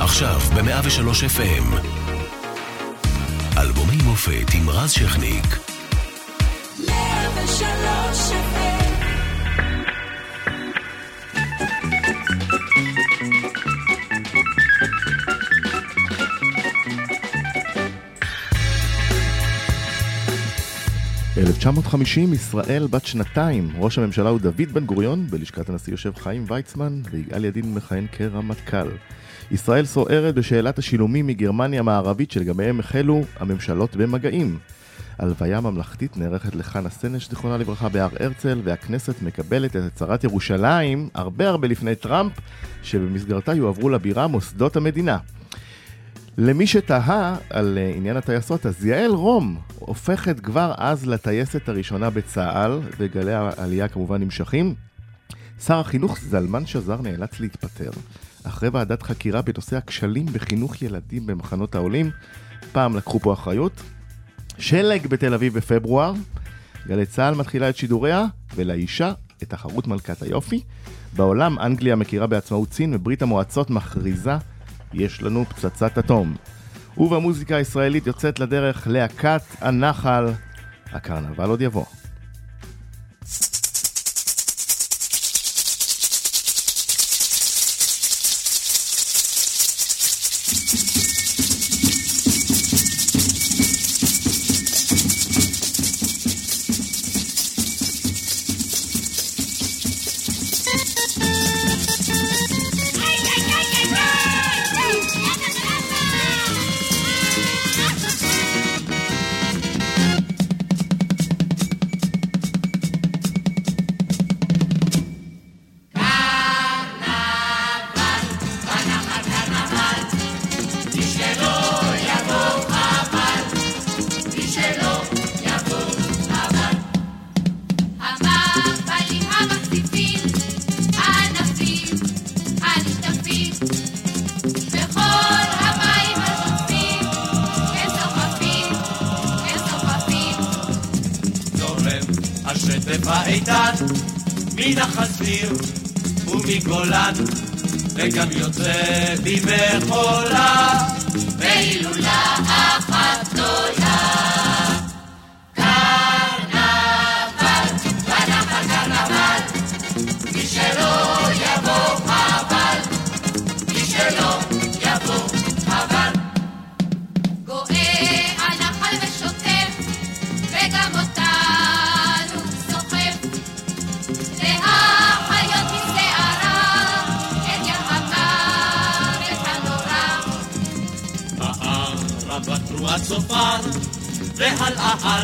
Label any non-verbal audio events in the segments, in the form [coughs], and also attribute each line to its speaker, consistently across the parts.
Speaker 1: עכשיו ב-103 FM. אלבומי מופת עם רז שכניק. 103 FM ב-1950 ישראל בת שנתיים, ראש הממשלה הוא דוד בן גוריון, בלשכת הנשיא יושב חיים ויצמן, ויגאל ידין מכהן כרמטכ"ל. ישראל סוערת בשאלת השילומים מגרמניה המערבית שלגביהם החלו הממשלות במגעים. הלוויה ממלכתית נערכת לחנה סנש, זיכרונה לברכה, בהר הרצל, והכנסת מקבלת את הצהרת ירושלים הרבה הרבה לפני טראמפ, שבמסגרתה יועברו לבירה מוסדות המדינה. למי שתהה על אה, עניין הטייסות, אז יעל רום הופכת כבר אז לטייסת הראשונה בצה"ל, וגלי העלייה כמובן נמשכים. שר החינוך זלמן שזר נאלץ להתפטר, אחרי ועדת חקירה בנושא הכשלים בחינוך ילדים במחנות העולים. פעם לקחו פה אחריות. שלג בתל אביב בפברואר, גלי צה"ל מתחילה את שידוריה, ולאישה את תחרות מלכת היופי. בעולם אנגליה מכירה בעצמאות סין וברית המועצות מכריזה יש לנו פצצת אטום. ובמוזיקה הישראלית יוצאת לדרך להקת הנחל. הקרנבל עוד יבוא.
Speaker 2: מגולן, וגם יוצא בי מחולה, והילולה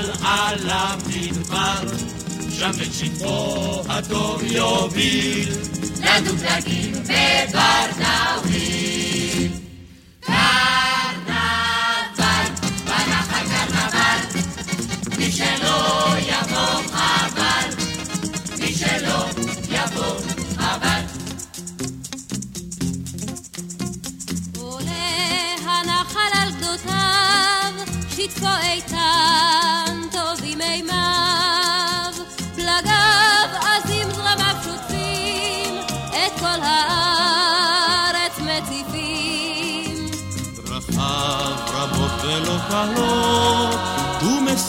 Speaker 2: והלאה הלאה למדבר, שם את שטחו הטוב יוביל, לדוגלגים בברנאוויל.
Speaker 3: כה איתן,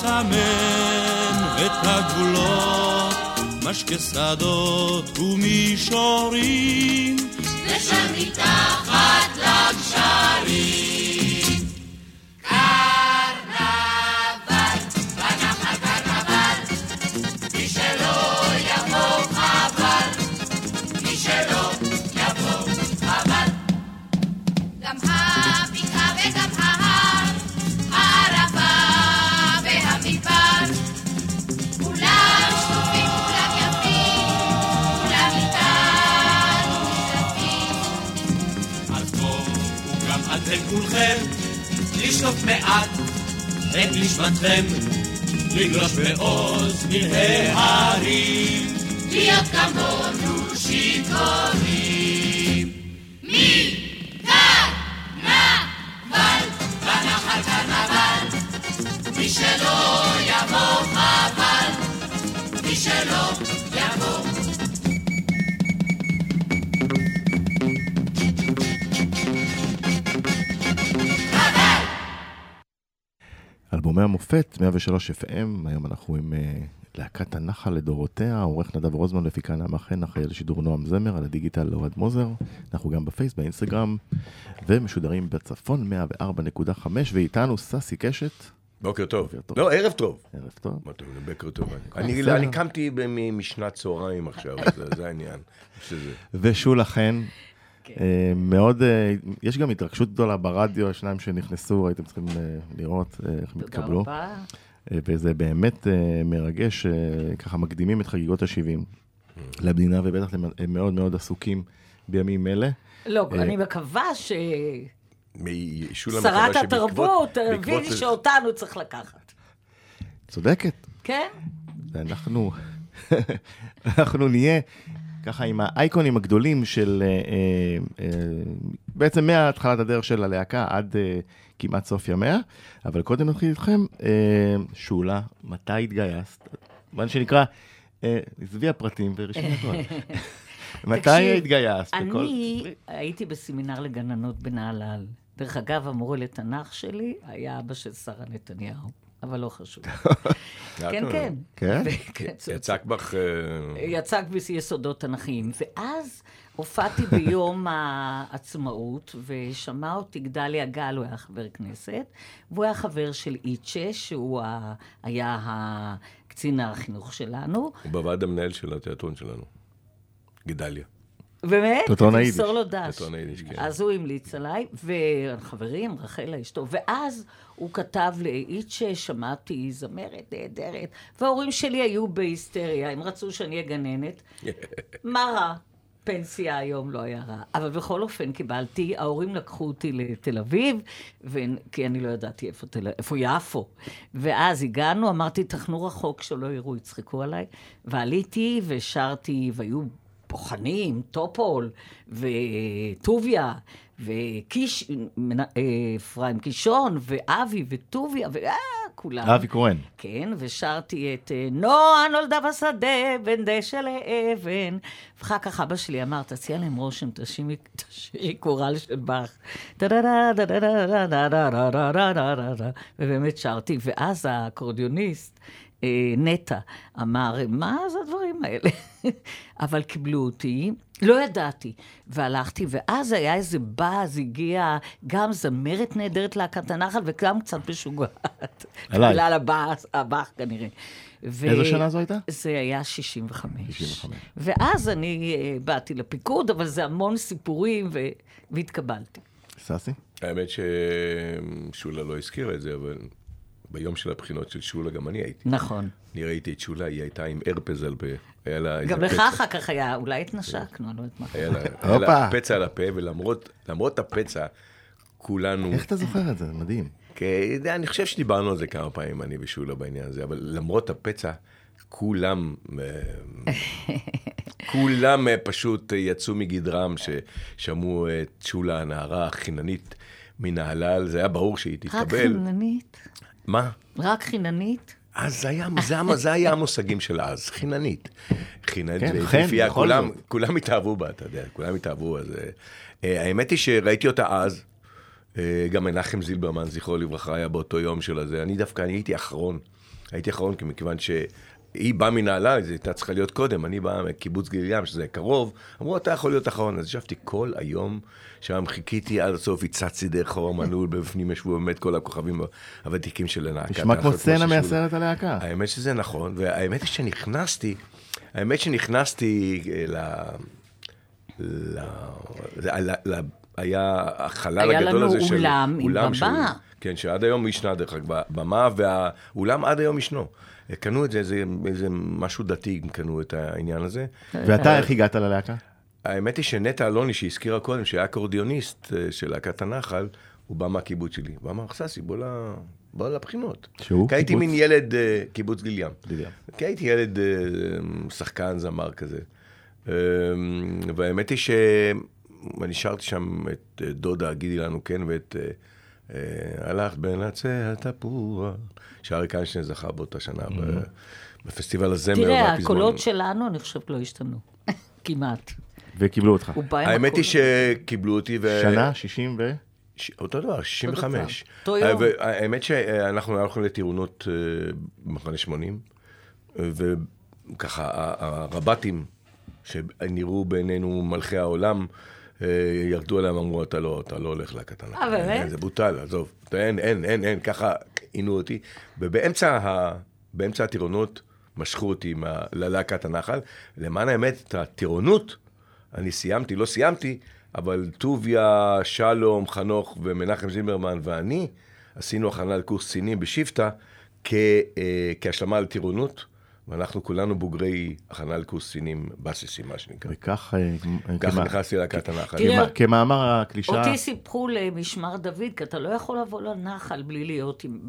Speaker 2: מסמן את הגבולות, משקה שדות ומישורים, ושם מתחת לגשרים. לשטוף מעט את נשמתכם, לגלוש בעוז מן ההרים, להיות כמונו שיכורים.
Speaker 1: אלבומי המופת, 103 FM, היום אנחנו עם אה, להקת הנחל לדורותיה, עורך נדב רוזמן ופיקה נעמה חן, אחראי לשידור נועם זמר, על הדיגיטל אוהד מוזר. אנחנו גם בפייס, באינסטגרם, ומשודרים בצפון 104.5, ואיתנו ססי קשת.
Speaker 4: בוקר טוב.
Speaker 1: בוקר טוב.
Speaker 4: לא, ערב טוב.
Speaker 1: ערב טוב.
Speaker 4: מה טוב, בוקר טוב. אני- קמתי משנת צהריים עכשיו, זה- זה העניין. [laughs]
Speaker 1: ושולה חן.
Speaker 5: כן.
Speaker 1: אה, מאוד, אה, יש גם התרגשות גדולה ברדיו, השניים שנכנסו, הייתם צריכים אה, לראות איך הם
Speaker 5: תודה
Speaker 1: התקבלו.
Speaker 5: רבה.
Speaker 1: אה, וזה באמת מרגש, ככה מקדימים את חגיגות ה-70 למדינה, ובטח הם מאוד מאוד עסוקים בימים אלה.
Speaker 5: לא, אני מקווה
Speaker 4: מקווה שבעקבות-
Speaker 5: התרבות תבין שאותנו צריך לקחת.
Speaker 1: צודקת.
Speaker 5: כן?
Speaker 1: ואנחנו [laughs] אנחנו נהיה ככה עם האייקונים הגדולים של, אה, אה, אה, בעצם מהתחלת הדרך של הלהקה עד כמעט סוף ימיה, אבל קודם נתחיל איתכם. שולה, מתי התגייסת? מה שנקרא, עזבי הפרטים ורשימת [laughs] הכל. מתי התגייסת?
Speaker 5: אני הייתי בסמינר לגננות בנהלל. דרך אגב, המורה לתנ"ך שלי היה אבא של שרה נתניהו, אבל לא חשוב. [laughs] כן, כן. [laughs]
Speaker 1: כן?
Speaker 5: כן, צודק.
Speaker 4: יצק בך... אה,
Speaker 5: יצק ביסודות תנכיים. ואז הופעתי ביום [laughs] העצמאות, ושמע אותי גדליה גל, הוא היה חבר כנסת, והוא היה חבר של איצ'ה, שהוא היה הקצין החינוך שלנו.
Speaker 4: הוא בוועד המנהל של התיאטרון שלנו. גדליה.
Speaker 5: באמת?
Speaker 1: תיאטרון היידיש.
Speaker 5: תמסור לו דש.
Speaker 4: תיאטרון היידיש, כן.
Speaker 5: אז הוא המליץ עליי, וחברים, רחלה אשתו, ואז הוא כתב לאיצ'ה, שמעתי זמרת נהדרת, וההורים שלי היו בהיסטריה, הם רצו שאני אהיה גננת. [laughs] מה רע? פנסיה היום לא היה רע. אבל בכל אופן קיבלתי, ההורים לקחו אותי לתל אביב, ו... כי אני לא ידעתי איפה, תל... איפה יפו. ואז הגענו, אמרתי, תחנו רחוק, שלא יראו, יצחקו עליי. ועליתי ושרתי, והיו פוחנים, טופול וטוביה וקיש, אה, אפרים קישון ואבי וטוביה ו... אה, כולם.
Speaker 1: אבי כהן.
Speaker 5: כן, ושרתי את אה, נועה נולדה בשדה, בן דשא לאבן. ואחר כך אבא שלי אמר, תציע להם רושם, תשאירי קורל של באך. ובאמת שרתי, ואז האקורדיוניסט נטע, אמר, מה זה הדברים האלה? [laughs] אבל קיבלו אותי, לא ידעתי, והלכתי, ואז היה איזה באז, הגיעה גם זמרת נהדרת להקת הנחל, וגם קצת משוגעת. [laughs]
Speaker 1: עליי.
Speaker 5: בגלל הבאס, הבאך כנראה. ו-
Speaker 1: איזו שנה זו הייתה?
Speaker 5: זה היה 65.
Speaker 1: 65.
Speaker 5: ואז אני אה, באתי לפיקוד, אבל זה המון סיפורים, ו- והתקבלתי.
Speaker 1: ססי?
Speaker 4: האמת ששולה לא הזכירה את זה, אבל ביום של הבחינות של שולה גם אני הייתי.
Speaker 5: נכון.
Speaker 4: אני ראיתי את שולה, היא הייתה עם הרפז על פה. היה לה איזה
Speaker 5: גם לך. אחר כך היה, אולי התנשקנו, אני לא יודעת מה.
Speaker 4: היה לה- פצע על הפה, ולמרות למרות הפצע, כולנו...
Speaker 1: איך אתה זוכר את זה? מדהים.
Speaker 4: כי, אני חושב שדיברנו על זה כמה פעמים, אני ושולה בעניין הזה, אבל למרות הפצע, כולם, אה, [laughs] כולם אה, פשוט יצאו מגדרם ששמעו את שולה, הנערה החיננית מנהלל, זה היה ברור שהיא
Speaker 5: רק
Speaker 4: תתקבל.
Speaker 5: חיננית?
Speaker 4: מה?
Speaker 5: רק חיננית?
Speaker 4: אז זה היה, זה, היה- זה היה המושגים של אז, חיננית. חיננית
Speaker 1: כן,
Speaker 4: ויפיפייה,
Speaker 1: חן, בכל
Speaker 4: כולם. כולם התאהבו בה, אתה יודע, כולם התאהבו. אז אה, האמת היא שראיתי אותה אז, אה, גם מנחם זילברמן, זכרו לברכה, היה באותו יום של הזה. אני דווקא, אני הייתי אחרון. הייתי אחרון, כי מכיוון שהיא באה מנהלל, היא הייתה צריכה להיות קודם, אני בא מקיבוץ גיל ים, שזה קרוב, אמרו, אתה יכול להיות אחרון. אז ישבתי כל היום, שם חיכיתי עד הסוף, הצצתי דרך חור המנעול, בפנים ישבו באמת כל הכוכבים הוותיקים של הלהקה.
Speaker 1: נשמע כמו סצנה. מהסרט הלהקה.
Speaker 4: האמת שזה נכון, והאמת היא שנכנסתי, האמת שנכנסתי אה, ל... היה החלל
Speaker 5: היה
Speaker 4: הגדול
Speaker 5: לנו
Speaker 4: הזה של...
Speaker 5: אולם עם במה.
Speaker 4: של- כן, שעד היום ישנה דרך אגב, במה והאולם עד היום ישנו. קנו את זה, זה איזה משהו דתי, הם קנו את העניין הזה.
Speaker 1: ואתה, איך הגעת ללהקה?
Speaker 4: האמת היא שנטע אלוני, שהזכירה קודם, שהיה אקורדיוניסט אה, של להקת הנחל, הוא בא מהקיבוץ שלי. הוא אמר, ססי, בוא, ל... בוא לבחינות.
Speaker 1: שהוא?
Speaker 4: כי הייתי
Speaker 1: קיבוץ?
Speaker 4: מין ילד, אה, קיבוץ גיל ים. כי הייתי ילד אה, שחקן, זמר כזה. אה, והאמת היא שאני שרתי שם את אה, דודה, גידי לנו כן, ואת אה, אה, הלכת בין עצי התפוח, שאריק איינשטיין זכה באותה שנה בפסטיבל הזמר
Speaker 5: תראה. הקולות שלנו, אני חושבת, לא השתנו. [laughs] כמעט.
Speaker 1: וקיבלו אותך.
Speaker 4: האמת היא. שקיבלו אותי, ו...
Speaker 1: שנה, 60 ו...
Speaker 4: אותו דבר, 65.
Speaker 5: אותו יום.
Speaker 4: האמת שאנחנו הלכנו לטירונות במחנה 80, וככה הרב"טים, שנראו בעינינו מלכי העולם, ירדו עליהם, אמרו, אתה לא, אתה לא הולך להקת הנחל.
Speaker 5: אה, באמת?
Speaker 4: זה בוטל, עזוב. אין, אין, אין, אין, ככה עינו אותי. ובאמצע ה- באמצע הטירונות משכו אותי מה- ללהקת הנחל. למען האמת, את הטירונות, אני סיימתי, לא סיימתי, אבל טוביה, שלום, חנוך ומנחם זילברמן ואני עשינו הכנה לקורס קצינים בשבטה כ, אה, כהשלמה לטירונות, ואנחנו כולנו בוגרי הכנה לקורס קצינים בסיסי, מה שנקרא.
Speaker 1: וכך, אה,
Speaker 4: ככה
Speaker 1: כמה-
Speaker 4: נכנסתי ללהקת הנחל.
Speaker 5: תראה,
Speaker 1: כמה- כמאמר הקלישאה,
Speaker 5: אותי סיפרו למשמר דוד, כי אתה לא יכול לבוא לנחל בלי להיות עם-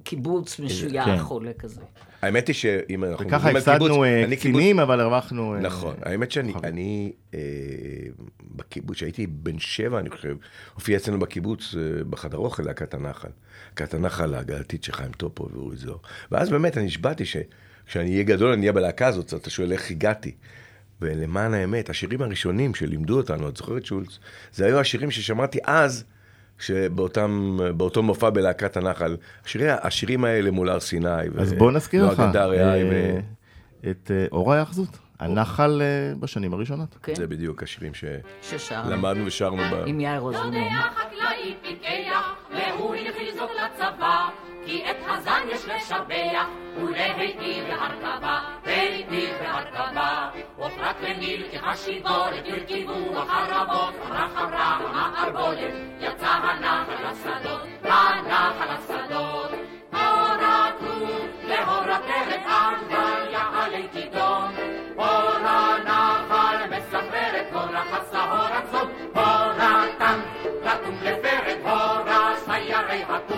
Speaker 5: בקיבוץ
Speaker 1: כן.
Speaker 5: משוייך או לכזה.
Speaker 4: האמת היא שאם אנחנו
Speaker 1: וככה
Speaker 4: קיבוץ,
Speaker 1: הפסדנו אה,
Speaker 4: אני קיבוץ-
Speaker 1: קצינים, אבל הרווחנו... אה,
Speaker 4: נכון, האמת שאני,
Speaker 1: נכון.
Speaker 4: אני, אה, בקיבוץ, כשהייתי בן שבע, אני חושב, הופיע אצלנו בקיבוץ, אה, בחדר אוכל, להקת הנחל. להקת הנחל ההגלתית של חיים טופו ואורי זוהר. ואז באמת, אני נשבעתי שכשאני אהיה גדול, אני אהיה בלהקה הזאת, אתה שואל איך הגעתי. ולמען האמת, השירים הראשונים שלימדו אותנו, את זוכרת שולץ? זה היו השירים ששמעתי אז, שבאותם, באותו מופע בלהקת הנחל. השירי, השירים האלה מול הר סיני.
Speaker 1: אז בוא נזכיר לך אה,
Speaker 4: ו...
Speaker 1: את אה, אור ההיאחזות, הנחל אה, בשנים הראשונות.
Speaker 5: כן?
Speaker 4: זה בדיוק השירים
Speaker 5: ששרנו.
Speaker 4: שלמדנו ושרנו ב...
Speaker 5: עם יאיר רוזנבאום.
Speaker 6: יודע החקלאי פיקח, והוא הנחיל זאת לצבא, כי את הזן יש לשבח, ולהיטיב בהרכבה, והיטיב בהרכבה. ופרט לניל כחשיבולת, הרכיבו החרבות, אמרה חברה המערבולת, יצא הנחל לשדות, הנחל כרוב, להורה פרק ענבל, יעלה כידון, הורה נחל, מספרת הורה חסה הורה צום, הורה טנק, רתום לפרק, הורה סיירי התות,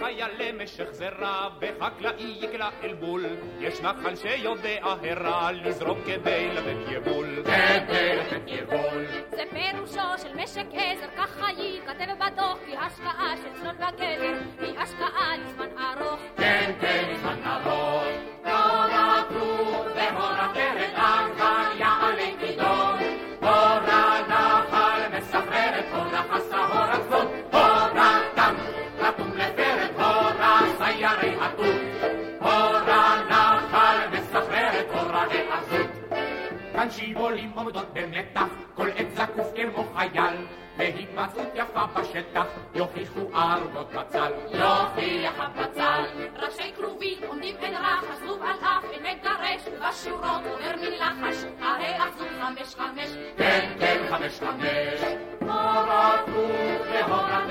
Speaker 7: יקום חייל למשך זרע, וחקלאי יקלע אל בול. יש נחל שיודע הרע, לזרום כדי לתת יבול.
Speaker 6: כדי לתת יבול.
Speaker 2: זה פירושו של משק עזר, ככה ייכתב בדוח, כי השקעה של צאן וגזר היא השקעה לזמן ארוך.
Speaker 6: כן, כן, זמן ארוך. שיבולים עומדות במתח, כל עת זקוף כמו חייל, והתמצאות יפה בשטח, יוכיחו ערוגות בצל, יוכיח הבצל.
Speaker 2: ראשי כרובים עומדים אין רחש, זבוב על אף אין מגרש, בשורות עובר מן לחש, הרי אחזו חמש חמש.
Speaker 6: כן, כן, חמש חמש. הורה כרוב והורה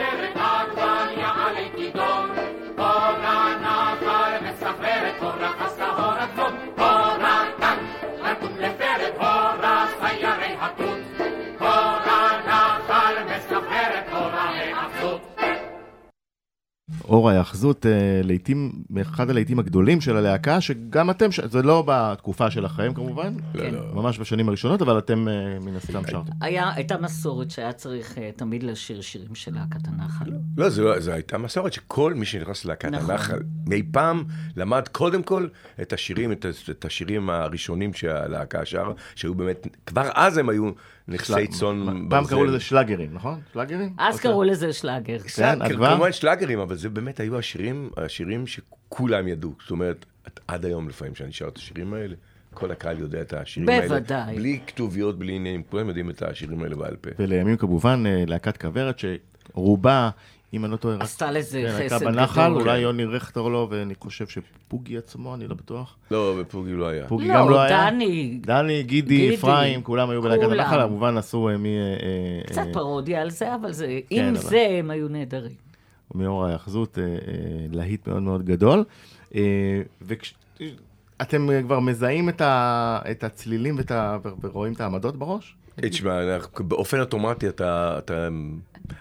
Speaker 1: אור ההיאחזות, אה, לעיתים, אחד הלעיתים הגדולים של הלהקה, שגם אתם, ש- זה לא בתקופה שלכם כמובן,
Speaker 4: לא,
Speaker 5: כן.
Speaker 4: לא.
Speaker 1: ממש בשנים הראשונות, אבל אתם אה, מן הסתם שרתם.
Speaker 5: היה, הייתה מסורת שהיה צריך אה, תמיד לשיר שירים של להקת הנחל.
Speaker 4: לא, זה לא, זו הייתה מסורת שכל מי שנכנס ללהקת
Speaker 5: נכון.
Speaker 4: הנחל, אי פעם למד קודם כל את השירים, את, את השירים הראשונים שהלהקה שרה, שהיו באמת, כבר אז הם היו נכסי צאן ברזל.
Speaker 1: פעם קראו לזה שלאגרים, נכון? שלאגרים?
Speaker 5: אז
Speaker 1: או ש-
Speaker 5: קראו לזה שלאגר.
Speaker 1: כן?
Speaker 4: כמובן שלאגרים, אבל זה באמת היו השירים, השירים שכולם ידעו. זאת אומרת, עד היום לפעמים שאני שר את השירים האלה, כל הקהל יודע את השירים האלה.
Speaker 5: בוודאי.
Speaker 4: בלי כתוביות, בלי עניינים, כולם יודעים את השירים האלה בעל פה.
Speaker 1: ולימים כמובן אה, להקת כוורת, שרובה, אם אני לא טועה,
Speaker 5: עשתה לזה
Speaker 1: כן, הייתה
Speaker 5: חסד
Speaker 1: בנחל,
Speaker 5: גדול.
Speaker 1: אולי יוני רכטר לא, ואני חושב שפוגי עצמו, אני לא בטוח.
Speaker 4: לא, בפוגי לא היה.
Speaker 1: פוגי
Speaker 5: לא,
Speaker 1: גם לא היה.
Speaker 5: דני,
Speaker 1: דני, גידי, אפרים, כולם היו בלהקת. הנחל, כמובן עשו אה, מ... אה, אה,
Speaker 5: קצת פרודיה על זה, אבל זה,
Speaker 1: כן,
Speaker 5: עם
Speaker 1: אבל-
Speaker 5: זה הם היו נהדרים.
Speaker 1: מאור ההיאחזות, אה, להיט מאוד מאוד גדול. ואתם כבר מזהים את, ה, את הצלילים ואת ה, ו- ורואים את העמדות בראש?
Speaker 4: תשמע, באופן אוטומטי אתה, אתה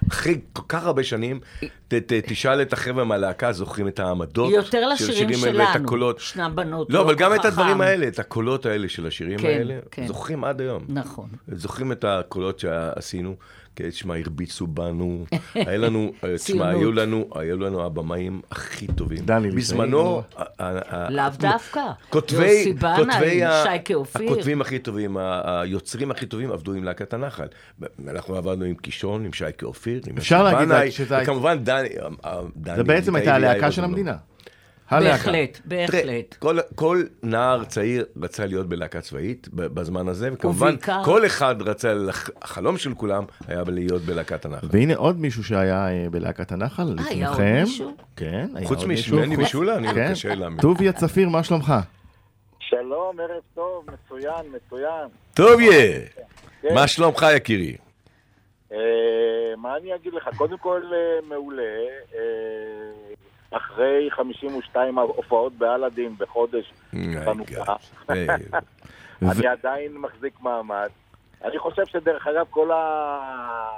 Speaker 4: אחרי כל כך הרבה שנים, ת, ת, תשאל את החבר'ה מהלהקה, זוכרים את העמדות
Speaker 5: יותר לשירים
Speaker 4: האלה, את
Speaker 5: שלנו.
Speaker 4: הקולות.
Speaker 5: בנות,
Speaker 4: לא,
Speaker 5: לא
Speaker 4: אבל גם את
Speaker 5: חכם.
Speaker 4: הדברים האלה, את הקולות האלה של השירים
Speaker 5: כן,
Speaker 4: האלה,
Speaker 5: כן.
Speaker 4: זוכרים עד היום.
Speaker 5: נכון.
Speaker 4: זוכרים את הקולות שעשינו, כי תשמע, הרביצו בנו, [laughs] היה לנו, אה, תשמע. היו לנו, היו לנו הבמאים הכי טובים.
Speaker 1: דני
Speaker 4: בזמנו, ה-
Speaker 5: לאו דווקא.
Speaker 4: כותבי, כותבי ה-
Speaker 5: שייקה אופיר.
Speaker 4: הכותבים הכי טובים, היוצרים הכי טובים עבדו עם להקת הנחל. אנחנו עבדנו עם קישון, עם שייקה אופיר, עם
Speaker 1: אפשר להגיד
Speaker 4: בנאי,
Speaker 1: שזה-
Speaker 4: וכמובן דני, ה- דני
Speaker 1: זה בעצם הייתה הלהקה של. המדינה. הלהקה.
Speaker 5: בהחלט,
Speaker 4: תראה,
Speaker 5: בהחלט.
Speaker 4: כל, כל נער צעיר רצה להיות בלהקה צבאית בזמן הזה, וכמובן,
Speaker 5: ובעיקר-
Speaker 4: כל אחד רצה, החלום של כולם היה להיות בלהקת הנחל.
Speaker 1: והנה עוד מישהו שהיה אה, בלהקת הנחל,
Speaker 5: אה, היה עוד
Speaker 1: לפניכם.
Speaker 5: מישהו?
Speaker 1: כן, היה
Speaker 4: חוץ
Speaker 1: עוד מישהו.
Speaker 4: ממני
Speaker 1: חוץ-
Speaker 4: ושולה, אני
Speaker 1: כן.
Speaker 4: קשה להאמין.
Speaker 1: טוביה צפיר, מה שלומך?
Speaker 8: שלום, ערב טוב, מצוין, מצוין.
Speaker 4: טוב יהיה,
Speaker 8: כן.
Speaker 4: מה שלומך יקירי?
Speaker 8: אה, מה אני אגיד לך? קודם כל, מעולה. אחרי 52 הופעות באלאדין בחודש חנוכה, [laughs] אני עדיין מחזיק מעמד. אני חושב שדרך אגב, כל ה-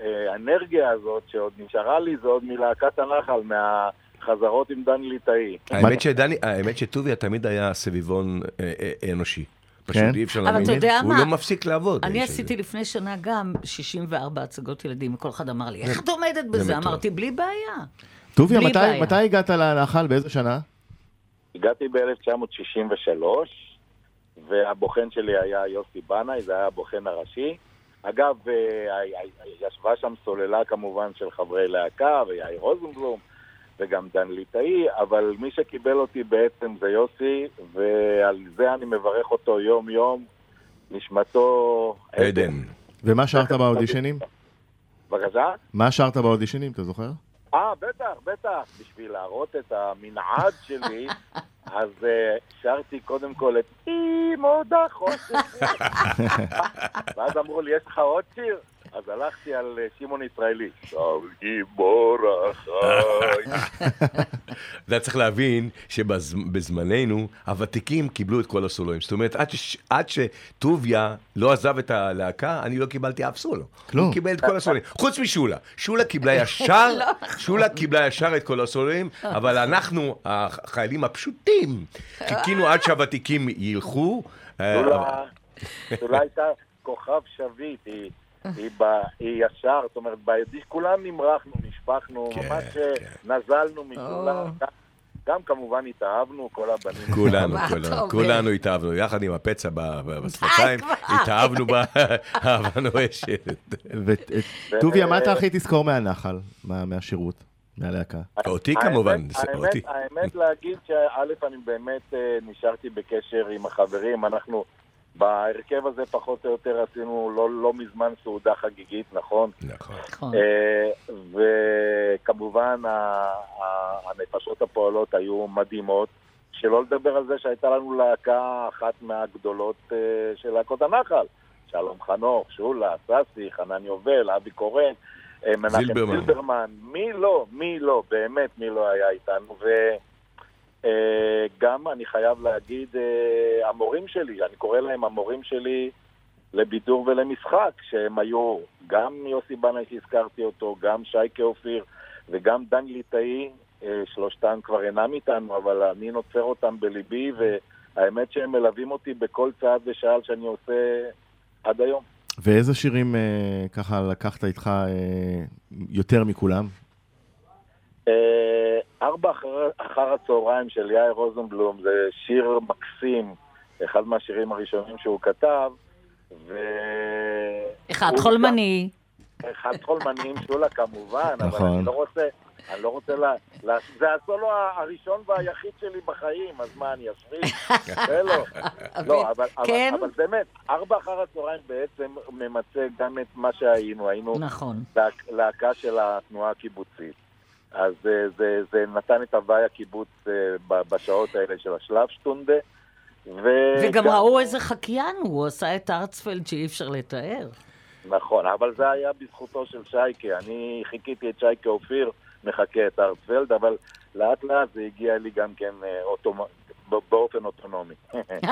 Speaker 8: אה, האנרגיה הזאת שעוד נשארה לי, זה עוד מלהקת הנחל, מהחזרות עם דן ליטאי.
Speaker 4: האמת שדני, האמת שטוביה תמיד היה סביבון אה, אה, אנושי. פשוט
Speaker 1: כן?
Speaker 4: אי אפשר
Speaker 5: אבל
Speaker 4: להאמין.
Speaker 5: אתה יודע
Speaker 4: הוא
Speaker 5: מה?
Speaker 4: לא מפסיק לעבוד.
Speaker 5: אני
Speaker 4: האיש הזה.
Speaker 5: עשיתי לפני שנה גם 64 הצגות ילדים, וכל אחד אמר לי, איך את עומדת בזה? אמרתי, בלי בעיה.
Speaker 1: טוביה, מתי-
Speaker 5: בעיה.
Speaker 1: מתי הגעת לנחל? באיזה שנה?
Speaker 8: הגעתי ב-1963, והבוחן שלי היה יוסי בנאי, זה היה הבוחן הראשי. אגב, אה, ישבה שם סוללה כמובן של חברי להקה, ויאיר רוזנבלום, וגם דן ליטאי, אבל מי שקיבל אותי בעצם זה יוסי, ועל זה אני מברך אותו יום-יום. נשמתו
Speaker 4: עדן.
Speaker 1: ומה שרת באודישנים?
Speaker 8: בבקשה?
Speaker 1: מה שרת באודישנים, אתה זוכר?
Speaker 8: אה, בטח, בטח. בשביל להראות את המנעד שלי, [laughs] אז אה, שרתי קודם כל את אם עוד החושך. ואז אמרו לי, יש לך עוד שיר? אז הלכתי על אה, שמעון ישראלי. עכשיו גיבור החי.
Speaker 4: אתה צריך להבין שבזמננו, הוותיקים קיבלו את כל הסולואים. זאת אומרת, עד, שטוביה לא עזב את הלהקה, אני לא קיבלתי אף סולו.
Speaker 1: כלום.
Speaker 4: הוא קיבל את כל הסולואים. חוץ משולה. שולה קיבלה ישר, [laughs]
Speaker 5: לא.
Speaker 4: שולה קיבלה ישר את כל הסולואים, אבל אנחנו, החיילים הפשוטים, חיכינו עד שהוותיקים ילכו. אה,
Speaker 8: שולה- שולה הייתה כוכב שביט, היא... ב, היא ישר, זאת אומרת, בידיש כולם נמרחנו, נשפכנו,
Speaker 4: כן,
Speaker 8: ממש
Speaker 4: כן.
Speaker 8: אה, נזלנו משולה.
Speaker 5: או.
Speaker 8: גם, כמובן התאהבנו, כל הבנים.
Speaker 4: כולנו, כולנו? כולנו התאהבנו, יחד עם הפצע בשפתיים. התאהבנו בה [laughs] אהבה נואשת.
Speaker 1: וטוביה, מה אתה הכי תזכור מהנחל? מה- מהשירות? מהלהקה?
Speaker 4: אותי כמובן, אותי.
Speaker 8: האמת להגיד שא', אני באמת אה, נשארתי בקשר עם החברים, אנחנו בהרכב הזה פחות או יותר עשינו לא, לא מזמן סעודה חגיגית, נכון?
Speaker 4: נכון.
Speaker 8: אה, וכמובן ה- ה- הנפשות הפועלות היו מדהימות, שלא לדבר על זה שהייתה לנו להקה אחת מהגדולות אה, של להקות הנחל. שלום חנוך, שולה, ססי, חנן יובל, אבי קורן, אה, מנחם
Speaker 4: זילברמן.
Speaker 8: זילברמן. מי לא, מי לא, באמת מי לא היה איתנו. וגם אני חייב להגיד, אה, המורים שלי, אני קורא להם המורים שלי לבידור ולמשחק, שהם היו גם יוסי בנאי שהזכרתי אותו, גם שייקה אופיר וגם דן ליטאי, אה, שלושתם כבר אינם איתנו, אבל אני נוצר אותם בליבי, והאמת שהם מלווים אותי בכל צעד ושעל שאני עושה עד היום.
Speaker 1: ואיזה שירים אה, ככה לקחת איתך אה, יותר מכולם?
Speaker 8: אה, ארבע אחר, אחר הצהריים של יאיר רוזנבלום זה שיר מקסים, אחד מהשירים הראשונים שהוא כתב, ו...
Speaker 5: אחד חולמני.
Speaker 8: אחד חולמני עם שולה כמובן, אבל
Speaker 1: נכון.
Speaker 8: אני לא רוצה, אני לא רוצה ל... לה... זה הסולו הראשון והיחיד שלי בחיים, אז מה, אני אשריש? [laughs] זה לא. לא, אבל,
Speaker 5: כן?
Speaker 8: אבל, אבל באמת, ארבע אחר הצהריים בעצם ממצה גם את מה שהיינו, היינו
Speaker 5: נכון.
Speaker 8: להק- להקה של התנועה הקיבוצית. אז אה, זה, זה נתן את הוואי הקיבוץ אה, ב- בשעות האלה של השלב שטונדה. ו...
Speaker 5: וגם ראו איזה חקיין הוא, הוא עשה את ארצפלד שאי אפשר לתאר.
Speaker 8: נכון, אבל זה היה בזכותו של שייקה. אני חיכיתי את שייקה אופיר, מחכה את ארצפלד, אבל לאט לאט זה הגיע לי גם כן אה, אוטומט... ב- באופן אוטונומי.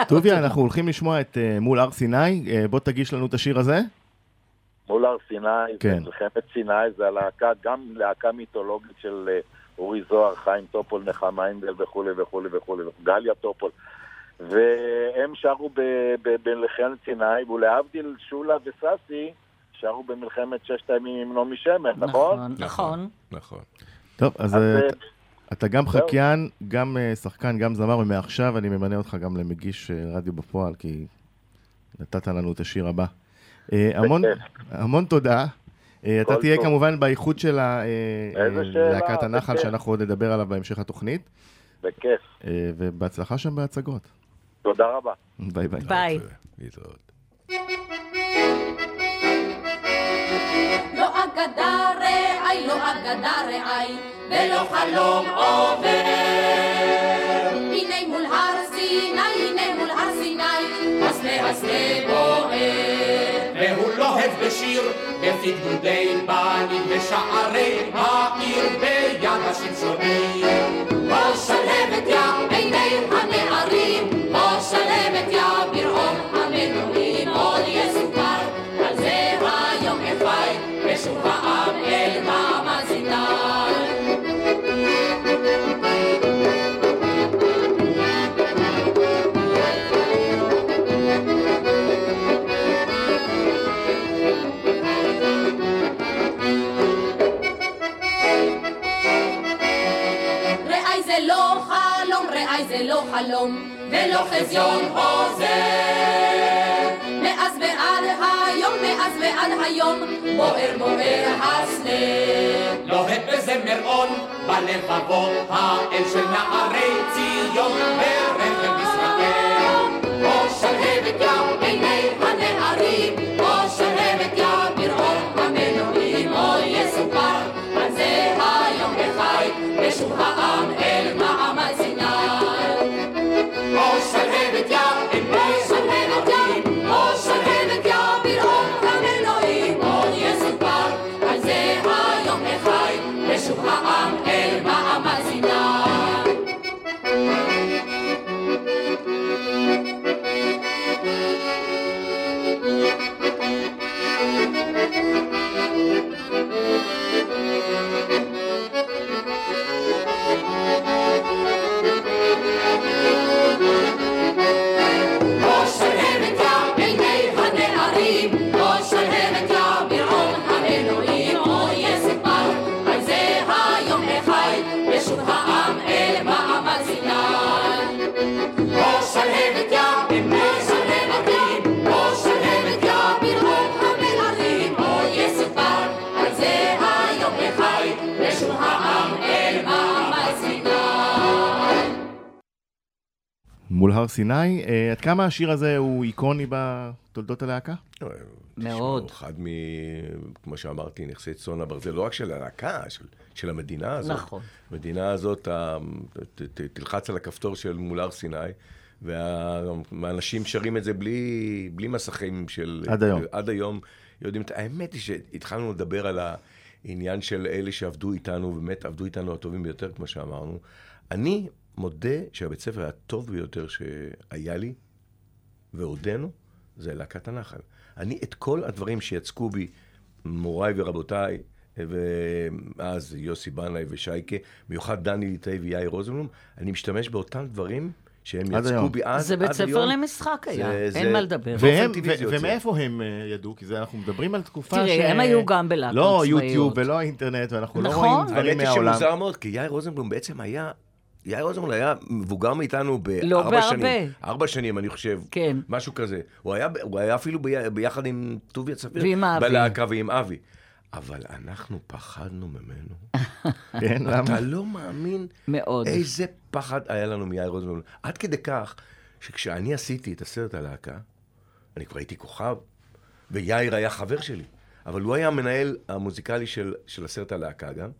Speaker 1: טוביה, אנחנו הולכים לשמוע את מול הר סיני, בוא תגיש לנו את השיר הזה.
Speaker 8: מול הר סיני,
Speaker 1: כן.
Speaker 8: זה מלחמת סיני, זה הלהקה, גם להקה מיתולוגית של אה, אורי זוהר, חיים טופול, נחמה הנדל וכולי וכולי וכולי, גליה טופול. והם שרו ב- ב- במלחמת סיני, ולהבדיל שולה וססי, שרו במלחמת ששת הימים עם נעמי שמר, נכון?
Speaker 5: נכון, נכון.
Speaker 4: נכון.
Speaker 1: טוב, אז אה,
Speaker 8: אה,
Speaker 1: אתה גם חקיין, גם שחקן, גם זמר, ומעכשיו אני ממנה אותך גם למגיש רדיו בפועל, כי נתת לנו את השיר הבא. אה, המון, המון תודה. אה, אתה תהיה
Speaker 8: טוב.
Speaker 1: כמובן באיחוד של אה, להקת הנחל,
Speaker 8: בכיף.
Speaker 1: שאנחנו עוד נדבר עליו בהמשך התוכנית,
Speaker 8: בכיף.
Speaker 1: ובהצלחה שם בהצגות.
Speaker 8: תודה רבה.
Speaker 1: ביי ביי.
Speaker 5: ביי.
Speaker 4: להתראות.
Speaker 2: לא אגדה רעי, לא אגדה רעי, ולא חלום עובר. הנה מול הר סיני, הנה מול הר סיני, הסנה הסנה בוער.
Speaker 7: גדודי בנים בשערי העיר ביד השמשונים.
Speaker 2: בוא שלהבת יא עיני חלום, ולא חזיון עוזר. מאז ועד היום, מאז ועד היום, בוער בוער הסנה.
Speaker 7: לוהט בזמרון בלבבות האל של נערי ציון ברכב ישראל.
Speaker 2: בוא שלהבת יא עיני Yesu amam
Speaker 1: מול הר סיני, אה, עד כמה השיר הזה הוא איקוני בתולדות הלהקה?
Speaker 5: מאוד.
Speaker 4: תשמעו, אחד מ... כמו שאמרתי, נכסי צאן הברזל, לא רק של הלהקה, של, של המדינה הזאת.
Speaker 5: נכון.
Speaker 4: המדינה הזאת, ה- ת, ת, תלחץ על הכפתור של מול הר סיני, והאנשים שרים את זה בלי, בלי מסכים של...
Speaker 1: עד היום.
Speaker 4: עד היום. יודעים, את- האמת היא שהתחלנו לדבר על העניין של אלה שעבדו איתנו, באמת עבדו איתנו הטובים ביותר, כמו שאמרנו. אני מודה שהבית ספר הטוב ביותר שהיה לי, ועודנו, זה להקת הנחל. אני, את כל הדברים שיצקו בי, מוריי ורבותיי, ואז יוסי בנאי ושייקה, במיוחד דני ליטאי ויאיר רוזנבלום, אני משתמש באותם דברים שהם
Speaker 1: עד
Speaker 4: יצקו
Speaker 1: היום.
Speaker 4: בי אז,
Speaker 5: זה בית
Speaker 4: עד
Speaker 5: ספר
Speaker 4: היום.
Speaker 5: למשחק היה,
Speaker 4: זה-
Speaker 5: אין
Speaker 4: זה-
Speaker 5: מה לדבר.
Speaker 1: והם, ו-. ומאיפה הם אה, ידעו? כי זה, אנחנו מדברים על תקופה ש...
Speaker 5: תראה, הם היו גם בלהקות
Speaker 1: לא
Speaker 5: צבאיות.
Speaker 1: יוטיוב ולא אינטרנט, ואנחנו לא
Speaker 5: נכון.
Speaker 1: רואים דברים
Speaker 4: האמת היא
Speaker 1: מהעולם.
Speaker 4: שמוזר מאוד, כי יאיר רוזנבלום בעצם היה... יאיר רוזנבלום היה מבוגר מאיתנו
Speaker 5: לא
Speaker 4: בארבע
Speaker 5: בהרבה.
Speaker 4: שנים. ארבע שנים, אני חושב.
Speaker 5: כן.
Speaker 4: משהו כזה. הוא היה, הוא היה אפילו בי, ביחד עם טוביה צפיר.
Speaker 5: ועם אבי.
Speaker 4: בלהקה ועם אבי. אבל אנחנו פחדנו ממנו. [laughs]
Speaker 1: כן, למה?
Speaker 4: אתה לא מאמין
Speaker 5: מאוד.
Speaker 4: איזה פחד היה לנו מיאיר רוזנבלום. עד כדי כך, שכשאני עשיתי את הסרט הלהקה, אני כבר הייתי כוכב, ויאיר היה חבר שלי. אבל הוא היה המנהל המוזיקלי של, של הסרט הלהקה גם.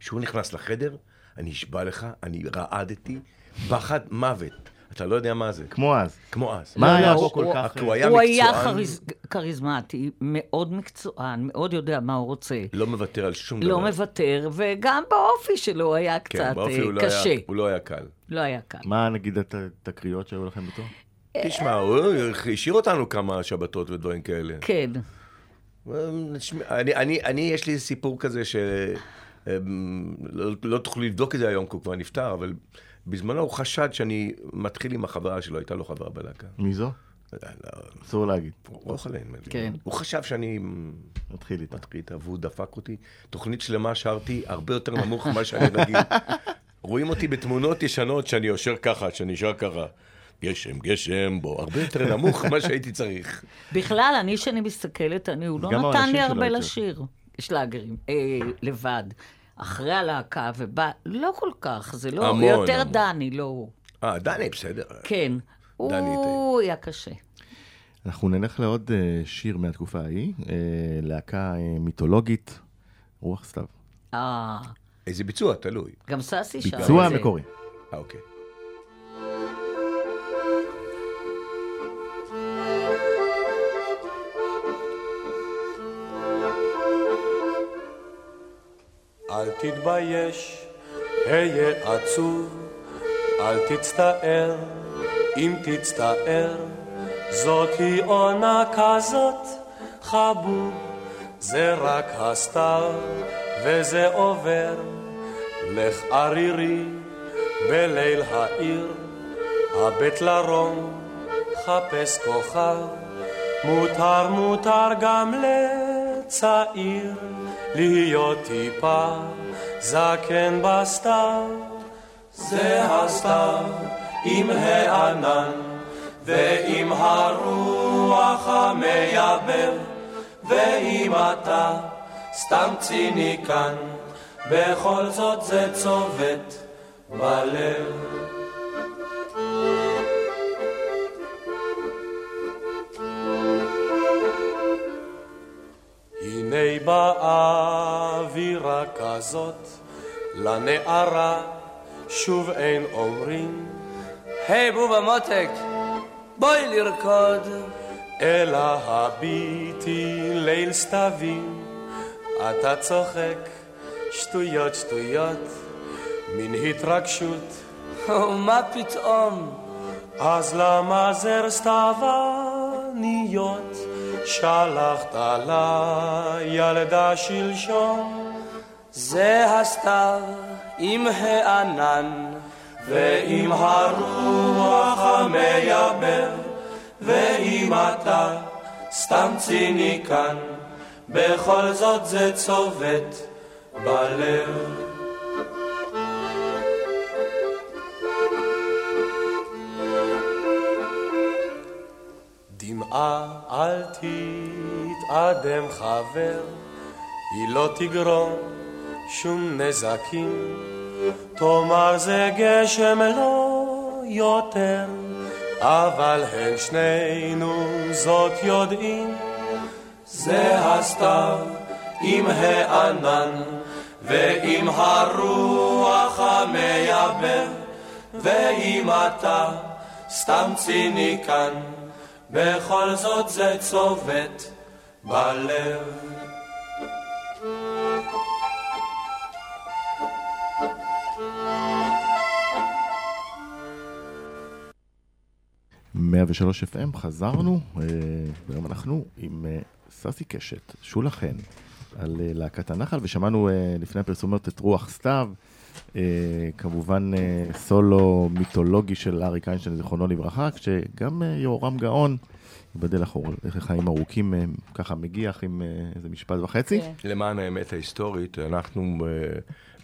Speaker 4: כשהוא נכנס לחדר, אני אשבע לך, אני רעדתי, פחד מוות. אתה לא יודע מה זה.
Speaker 1: כמו אז.
Speaker 4: כמו אז.
Speaker 1: מה
Speaker 5: לא,
Speaker 1: היה
Speaker 5: לא, הוא-
Speaker 1: כל כך...
Speaker 4: הוא היה
Speaker 5: הוא היה
Speaker 4: מקצוען.
Speaker 5: כריז- כריזמטי, מאוד מקצוען, מאוד יודע מה הוא רוצה.
Speaker 4: לא מוותר על שום דבר.
Speaker 5: לא מוותר, וגם באופי שלו היה קצת
Speaker 4: כן, באופי
Speaker 5: אה,
Speaker 4: לא
Speaker 5: קשה.
Speaker 4: הוא לא היה קל.
Speaker 5: לא היה קל.
Speaker 1: מה נגיד הת- התקריות שהיו לכם איתו?
Speaker 4: תשמע, הוא השאיר אותנו כמה שבתות ודברים כאלה.
Speaker 5: כן.
Speaker 4: אני, אני, אני, יש לי סיפור כזה ש... אמ, לא, לא תוכלו לבדוק את זה היום, כי הוא כבר נפטר, אבל בזמנו הוא חשד שאני מתחיל עם החברה שלו, הייתה לו חברה בלהקה.
Speaker 1: מי זו?
Speaker 4: לא, לא,
Speaker 1: אסור להגיד.
Speaker 4: רוחלה, נדמה לי.
Speaker 5: כן.
Speaker 4: הוא חשב שאני
Speaker 1: נתחיל איתה.
Speaker 4: מתחיל איתה, והוא דפק אותי. תוכנית שלמה שרתי הרבה יותר נמוך ממה שאני רגיל. [laughs] רואים אותי בתמונות ישנות שאני יושר ככה, שאני שר ככה. גשם, גשם, בוא, הרבה יותר נמוך ממה שהייתי צריך.
Speaker 5: בכלל, אני, שאני מסתכלת, אני, הוא לא נתן לי הרבה
Speaker 1: יותר.
Speaker 5: לשיר. שלאגרים, אה, לבד. אחרי הלהקה, ובא, לא כל כך, זה לא,
Speaker 4: המון,
Speaker 5: יותר
Speaker 4: המון.
Speaker 5: דני, לא הוא.
Speaker 4: אה, דני, בסדר.
Speaker 5: כן.
Speaker 4: דני
Speaker 5: הוא היה קשה.
Speaker 1: אנחנו נלך לעוד אה, שיר מהתקופה ההיא, אה, להקה אה, מיתולוגית, רוח סתיו.
Speaker 5: אה,
Speaker 4: איזה ביצוע, תלוי.
Speaker 5: גם ססי זה.
Speaker 1: ביצוע המקורי.
Speaker 4: אה, אוקיי.
Speaker 9: אל תתבייש, היה עצוב, אל תצטער, אם תצטער, זאת היא עונה כזאת, חבוב, זה רק הסתיו, וזה עובר. לך ערירי, בליל העיר, הבט לרום, חפש כוכב, מותר מותר גם לצעיר להיות טיפה זקן בסתיו. זה הסתיו עם הענן ועם הרוח המייבב ואם אתה סתם ציניקן בכל זאת זה צובט בלב. הנה באווירה כזאת, לנערה שוב אין אומרים,
Speaker 10: היי בובה מותק, בואי לרקוד.
Speaker 9: אלא הביטי ליל סתווים, אתה צוחק, שטויות שטויות, מין התרגשות,
Speaker 10: מה פתאום?
Speaker 9: אז למה זר שלחת לילדה שלשום?
Speaker 10: זה הסתיו עם הענן,
Speaker 9: ועם הרוח המייבב, ואם אתה סתם ציניקן, בכל זאת זה צובט בלב. אל תתאדם חבר, היא לא תגרום שום נזקים. תאמר זה גשם לא יותר, אבל הן שנינו זאת יודעים. זה הסתיו עם הענן ועם הרוח המייבב, ואם אתה סתם ציניקן, בכל זאת זה צובט בלב.
Speaker 1: מאה ושלוש FM, חזרנו, אה, והיום אנחנו עם אה, ססי קשת, שולה חן, על אה, להקת הנחל, ושמענו לפני הפרסומות את רוח סתיו, כמובן אה, סולו מיתולוגי של אריק איינשטיין, זיכרונו לברכה, כשגם אה, יהורם גאון, ייבדל לחיים ארוכים, אה, ככה מגיח עם אה, איזה משפט וחצי.
Speaker 5: כן.
Speaker 4: למען האמת ההיסטורית, אנחנו אה,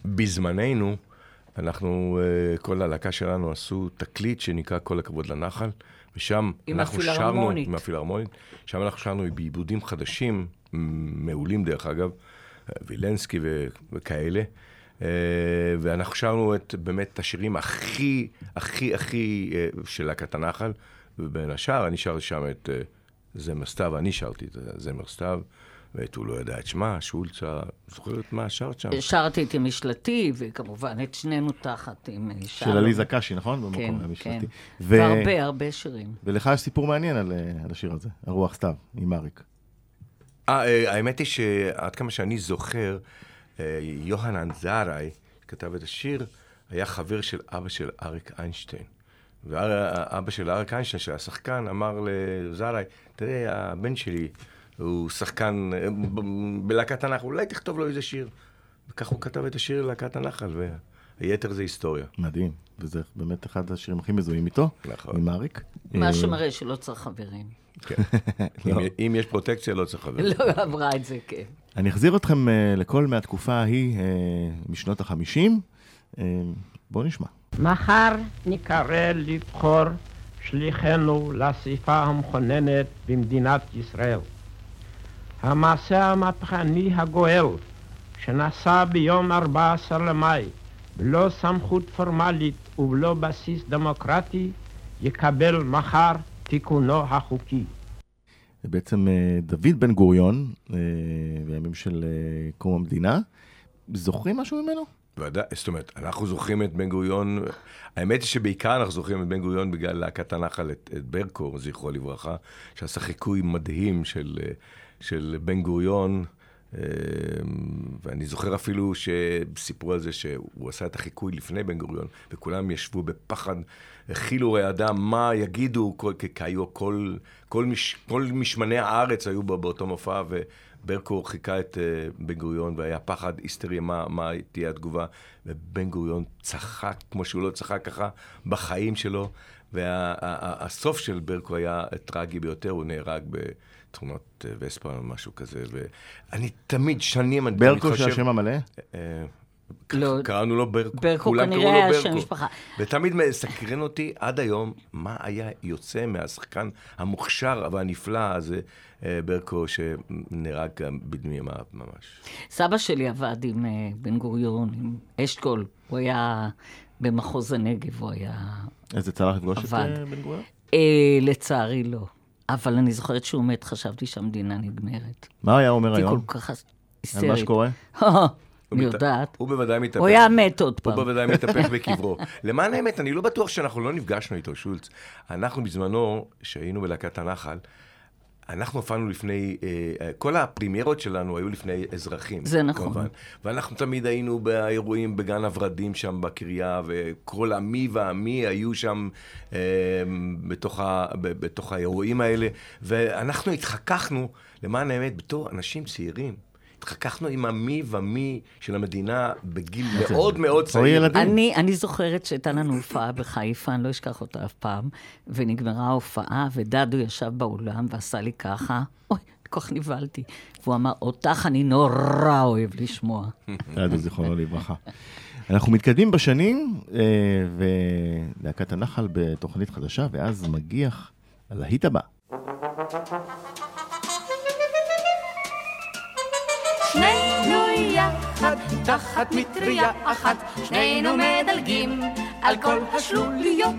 Speaker 4: בזמננו, אנחנו, אה, כל הלהקה שלנו עשו תקליט שנקרא כל הכבוד לנחל, ושם אנחנו שרנו. עם הפילהרמונית, שם אנחנו שרנו בעיבודים חדשים, מעולים דרך אגב, אה, וילנסקי ו- וכאלה. אה, ואנחנו שרנו את, באמת את השירים הכי, הכי, הכי אה, של להקת הנחל, ובין השאר אני שר שם את אה, זמר סתיו, אני שרתי את זמר סתיו, ואת הוא לא ידע את שמה, שולצה, זוכרת מה שרת שם?
Speaker 5: שרתי את עם משלתי, וכמובן את שנינו תחת עם אה,
Speaker 1: של. עליזה קשי, נכון? במקום
Speaker 5: כן. כן.
Speaker 1: ו-
Speaker 5: והרבה, הרבה שירים.
Speaker 1: ולך יש סיפור מעניין על, על השיר הזה, הרוח סתיו, עם אריק.
Speaker 4: אה, האמת היא שעד כמה שאני זוכר, אה, יוחנן זרעי, שכתב את השיר, היה חבר של אבא של אריק איינשטיין. ואבא של אריק איינשטיין, שהיה שחקן, אמר לזרעי, תראה, הבן שלי הוא שחקן אה, בלהקת הנחל, אולי תכתוב לו איזה שיר. וכך הוא כתב את השיר ללהקת הנחל, והיתר זה היסטוריה.
Speaker 1: מדהים, וזה באמת אחד השירים הכי מזוהים איתו,
Speaker 4: נכון.
Speaker 1: עם אריק.
Speaker 5: מה
Speaker 1: אה,
Speaker 5: שמראה שלא צריך חברים.
Speaker 4: כן. [laughs] אם- אם יש פרוטקציה, לא צריך חבר.
Speaker 5: לא עברה את זה, כן.
Speaker 1: אני אחזיר אתכם אה, לכל מהתקופה ההיא, אה, משנות החמישים. אה, בואו נשמע.
Speaker 11: מחר נקרא לבחור שליחנו לאספה המכוננת במדינת ישראל. המעשה המהפכני הגואל שנעשה ביום 14 למאי בלא סמכות פורמלית ובלא בסיס דמוקרטי יקבל מחר תיקונו החוקי.
Speaker 1: בעצם אה, דוד בן גוריון, אה, בימים של אה, קום המדינה. זוכרים משהו ממנו?
Speaker 4: ודאי, זאת אומרת, אנחנו זוכרים את בן גוריון, האמת היא שבעיקר אנחנו זוכרים את בן גוריון בגלל להקת הנחל, את, את ברקו, זכרו לברכה, שעשה חיקוי מדהים של, של בן גוריון, ואני זוכר אפילו שסיפרו על זה שהוא עשה את החיקוי לפני בן גוריון, וכולם ישבו בפחד, הכילו רעדם, מה יגידו, כל- כי היו כל, כל, מש, כל משמני הארץ היו בא- באותו מופע, וברקו חיכה את אה, בן גוריון, והיה פחד היסטרי, מה, מה תהיה התגובה, ובן גוריון צחק כמו שהוא לא צחק ככה בחיים שלו, והסוף של ברקו היה טרגי ביותר, הוא נהרג בתאונות אה, וספה או משהו כזה, ואני תמיד, שנים, אני
Speaker 1: ברקו
Speaker 4: מתחשב-
Speaker 1: שהשם המלא?
Speaker 5: לא,
Speaker 4: קראנו לו ברקו,
Speaker 5: ברקו
Speaker 4: כולם
Speaker 5: כנראה
Speaker 4: קראו לו
Speaker 5: היה
Speaker 4: ברקו.
Speaker 5: שם משפחה.
Speaker 4: ותמיד מסקרן אותי עד היום מה היה יוצא מהשחקן המוכשר והנפלא הזה, אה, ברקו, שנהרג גם בדמימה ממש.
Speaker 5: סבא שלי עבד עם אה, בן גוריון, עם אשכול. הוא היה במחוז הנגב, הוא היה...
Speaker 1: איזה צלח לפגוש את. אה, בן גוריון?
Speaker 5: אה, לצערי לא. אבל אני זוכרת שהוא מת, חשבתי שהמדינה נגמרת.
Speaker 1: מה היה אומר
Speaker 5: הייתי
Speaker 1: היום?
Speaker 5: כל כך
Speaker 1: על
Speaker 5: היסטרית.
Speaker 1: מה שקורה? [laughs]
Speaker 5: אני יודעת.
Speaker 4: הוא בוודאי מתהפך.
Speaker 5: הוא היה מת עוד
Speaker 4: הוא
Speaker 5: פעם.
Speaker 4: בוודאי מתהפך [laughs] בקברו. למען האמת, אני לא בטוח שאנחנו לא נפגשנו איתו, שולץ. אנחנו בזמנו, שהיינו בלהקת הנחל, אנחנו הופענו לפני, אה, כל הפרימיירות שלנו היו לפני אזרחים.
Speaker 5: זה נכון.
Speaker 4: כמובן. ואנחנו תמיד היינו באירועים בגן הוורדים שם בקריה, וכל עמי ועמי היו שם אה, בתוך, ה, בתוך האירועים האלה, ואנחנו התחככנו, למען האמת, בתור אנשים צעירים. התחככנו עם המי ומי של המדינה בגיל מאוד מאוד
Speaker 1: בתור
Speaker 4: צעיר.
Speaker 5: אני, אני זוכרת שהייתה לנו הופעה בחיפה, אני לא אשכח אותה אף פעם, ונגמרה ההופעה, ודדו ישב באולם ועשה לי ככה, אוי, כל כך נבהלתי. והוא אמר, אותך אני נורא אוהב לשמוע. [laughs]
Speaker 1: ידו זיכרונו לברכה. אנחנו מתקדמים בשנים, אה, ולהקת הנחל בתוכנית חדשה, ואז מגיח הלהיט הבא.
Speaker 2: שנינו יחד, תחת מטריה אחת, שנינו מדלגים על כל השלוליות.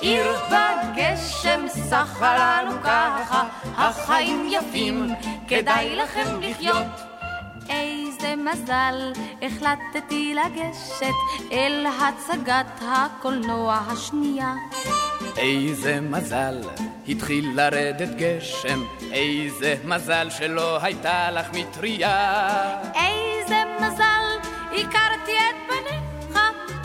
Speaker 2: עיר בגשם שחה לנו ככה, החיים יפים, כדאי לכם לחיות. איזה מזל, החלטתי לגשת אל הצגת הקולנוע השנייה.
Speaker 12: איזה מזל, התחיל לרדת גשם, איזה מזל שלא הייתה לך מטריה.
Speaker 2: איזה מזל, הכרתי את בניך.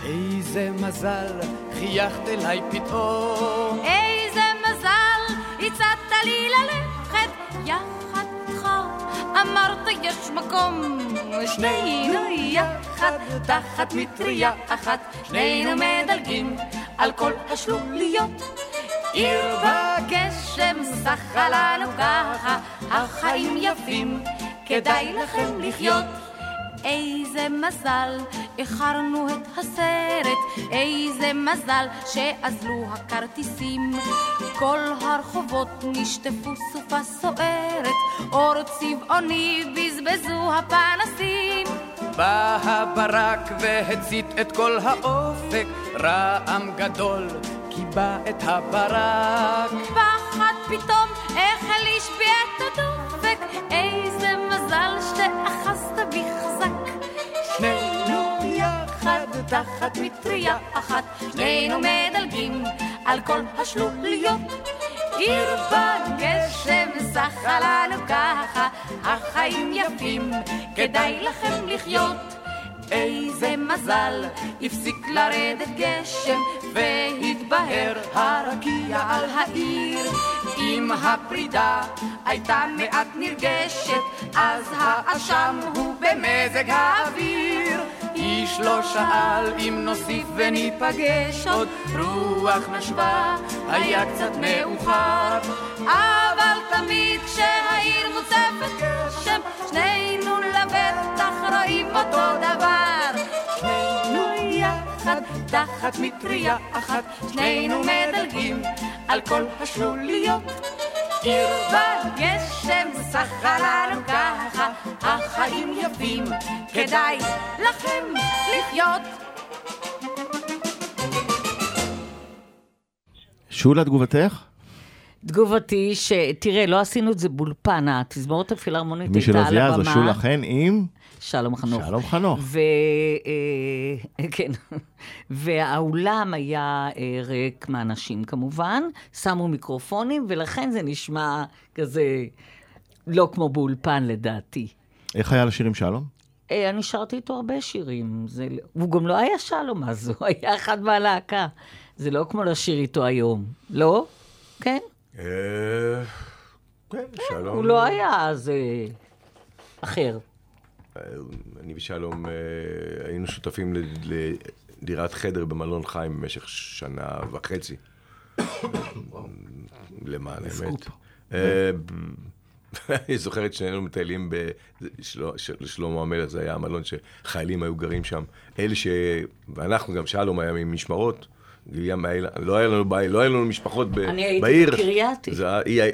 Speaker 12: איזה מזל, חייכת אליי פתאום.
Speaker 2: איזה מזל, הצעת לי ללכת יחד איתך. אמרת יש מקום, שנינו יחד, תחת מטריה אחת, שנינו מדלגים על כל השלוליות. עיר בגשם שחה לנו ככה, החיים יפים, כדאי לכם לחיות. איזה מזל, איחרנו את הסרט, איזה מזל שאזלו הכרטיסים. כל הרחובות נשטפו סופה סוערת, אור צבעוני בזבזו הפנסים.
Speaker 12: בא הברק והצית את כל האופק, רעם גדול קיבע את הברק.
Speaker 2: פחד פתאום החל להשביע את הדופק, תחת מטריה אחת, שנינו מדלגים על כל השלוליות. עיר בגשם שחה לנו ככה, החיים יפים, כדאי לכם לחיות. איזה מזל, הפסיק לרדת גשם, והתבהר הרקיע על העיר. אם הפרידה הייתה מעט נרגשת, אז האשם הוא במזג האוויר. איש לא שאל אם נוסיף וניפגש עוד, רוח נשבה, היה קצת מאוחר. אבל תמיד כשהעיר מוצפת גשם, שנינו לבטח רואים אותו דבר. שנינו יחד, תחת מטריה אחת, שנינו מדלגים על כל השלוליות. עיר בגשם שחה לנו ככה, החיים יפים, כדאי לכם לחיות.
Speaker 1: שולה, תגובתך?
Speaker 5: תגובתי, שתראה, לא עשינו את זה באולפן, התזמורת הפילהרמונית
Speaker 1: מי שלא
Speaker 5: הייתה על
Speaker 1: זיהה,
Speaker 5: הבמה.
Speaker 1: זו שולה חן עם
Speaker 5: שלום חנוך.
Speaker 1: שלום חנוך.
Speaker 5: ו... אה, [laughs] כן. והאולם היה אה, ריק מאנשים כמובן, שמו מיקרופונים, ולכן זה נשמע כזה לא כמו באולפן לדעתי.
Speaker 1: איך היה לשיר עם שלום?
Speaker 5: אה, אני שרתי איתו הרבה שירים. זה... הוא גם לא היה שלום אז, [laughs] הוא היה אחד מהלהקה. זה לא כמו לשיר איתו היום, לא? כן?
Speaker 4: אה, כן, שלום.
Speaker 5: הוא לא היה אז אה, אחר.
Speaker 4: אה, אני ושלום אה, היינו שותפים לדירת חדר במלון חיים במשך שנה וחצי. [coughs] למען האמת. אה, [laughs] אני זוכר את שנינו מטיילים בשלמה המלך, זה היה המלון שחיילים היו גרים שם. אלה ש... ואנחנו, גם שלום היה ממשמרות. גיליאם היה- לא היה לנו בית, לא היה לנו משפחות ב-
Speaker 5: אני הייתי
Speaker 4: בעיר.
Speaker 5: בקרייתי.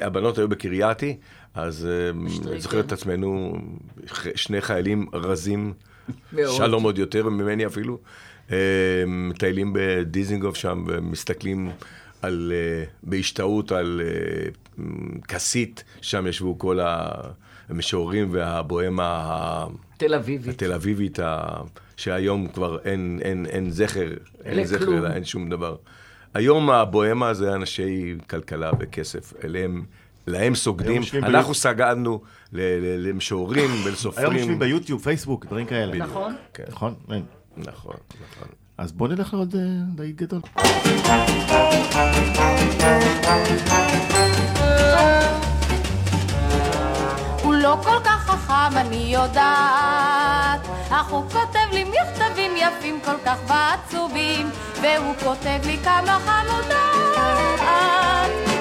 Speaker 4: הבנות היו בקרייתי, אז אה. אני זוכר את עצמנו, שני חיילים רזים,
Speaker 5: מאוד.
Speaker 4: שלום עוד יותר ממני אפילו, אה, מטיילים בדיזינגוף שם ומסתכלים על, אה, בהשתאות על כסית, שם ישבו כל המשוררים והבוהמה ה-
Speaker 5: תל אביבית.
Speaker 4: התל אביבית, ה- שהיום כבר אין, אין, אין זכר, אין זכר,
Speaker 5: לכלום.
Speaker 4: אלא אין שום דבר. היום הבוהמה זה אנשי כלכלה וכסף, אליהם, להם סוגדים. אנחנו
Speaker 1: ביוטיוב.
Speaker 4: סגדנו ל- ל- למשוררים [coughs] ולסופרים.
Speaker 1: היום יושבים ביוטיוב, פייסבוק, דברים כאלה.
Speaker 4: בדיוק.
Speaker 5: נכון.
Speaker 4: כן.
Speaker 1: נכון? אין.
Speaker 4: נכון, נכון.
Speaker 1: אז בוא נלך לעוד אה, להיט גדול.
Speaker 2: הוא לא כל כך חכם, אני יודעת, אך הוא כותב לי מכתבים יפים כל כך ועצובים, והוא כותב לי כמה חמודות.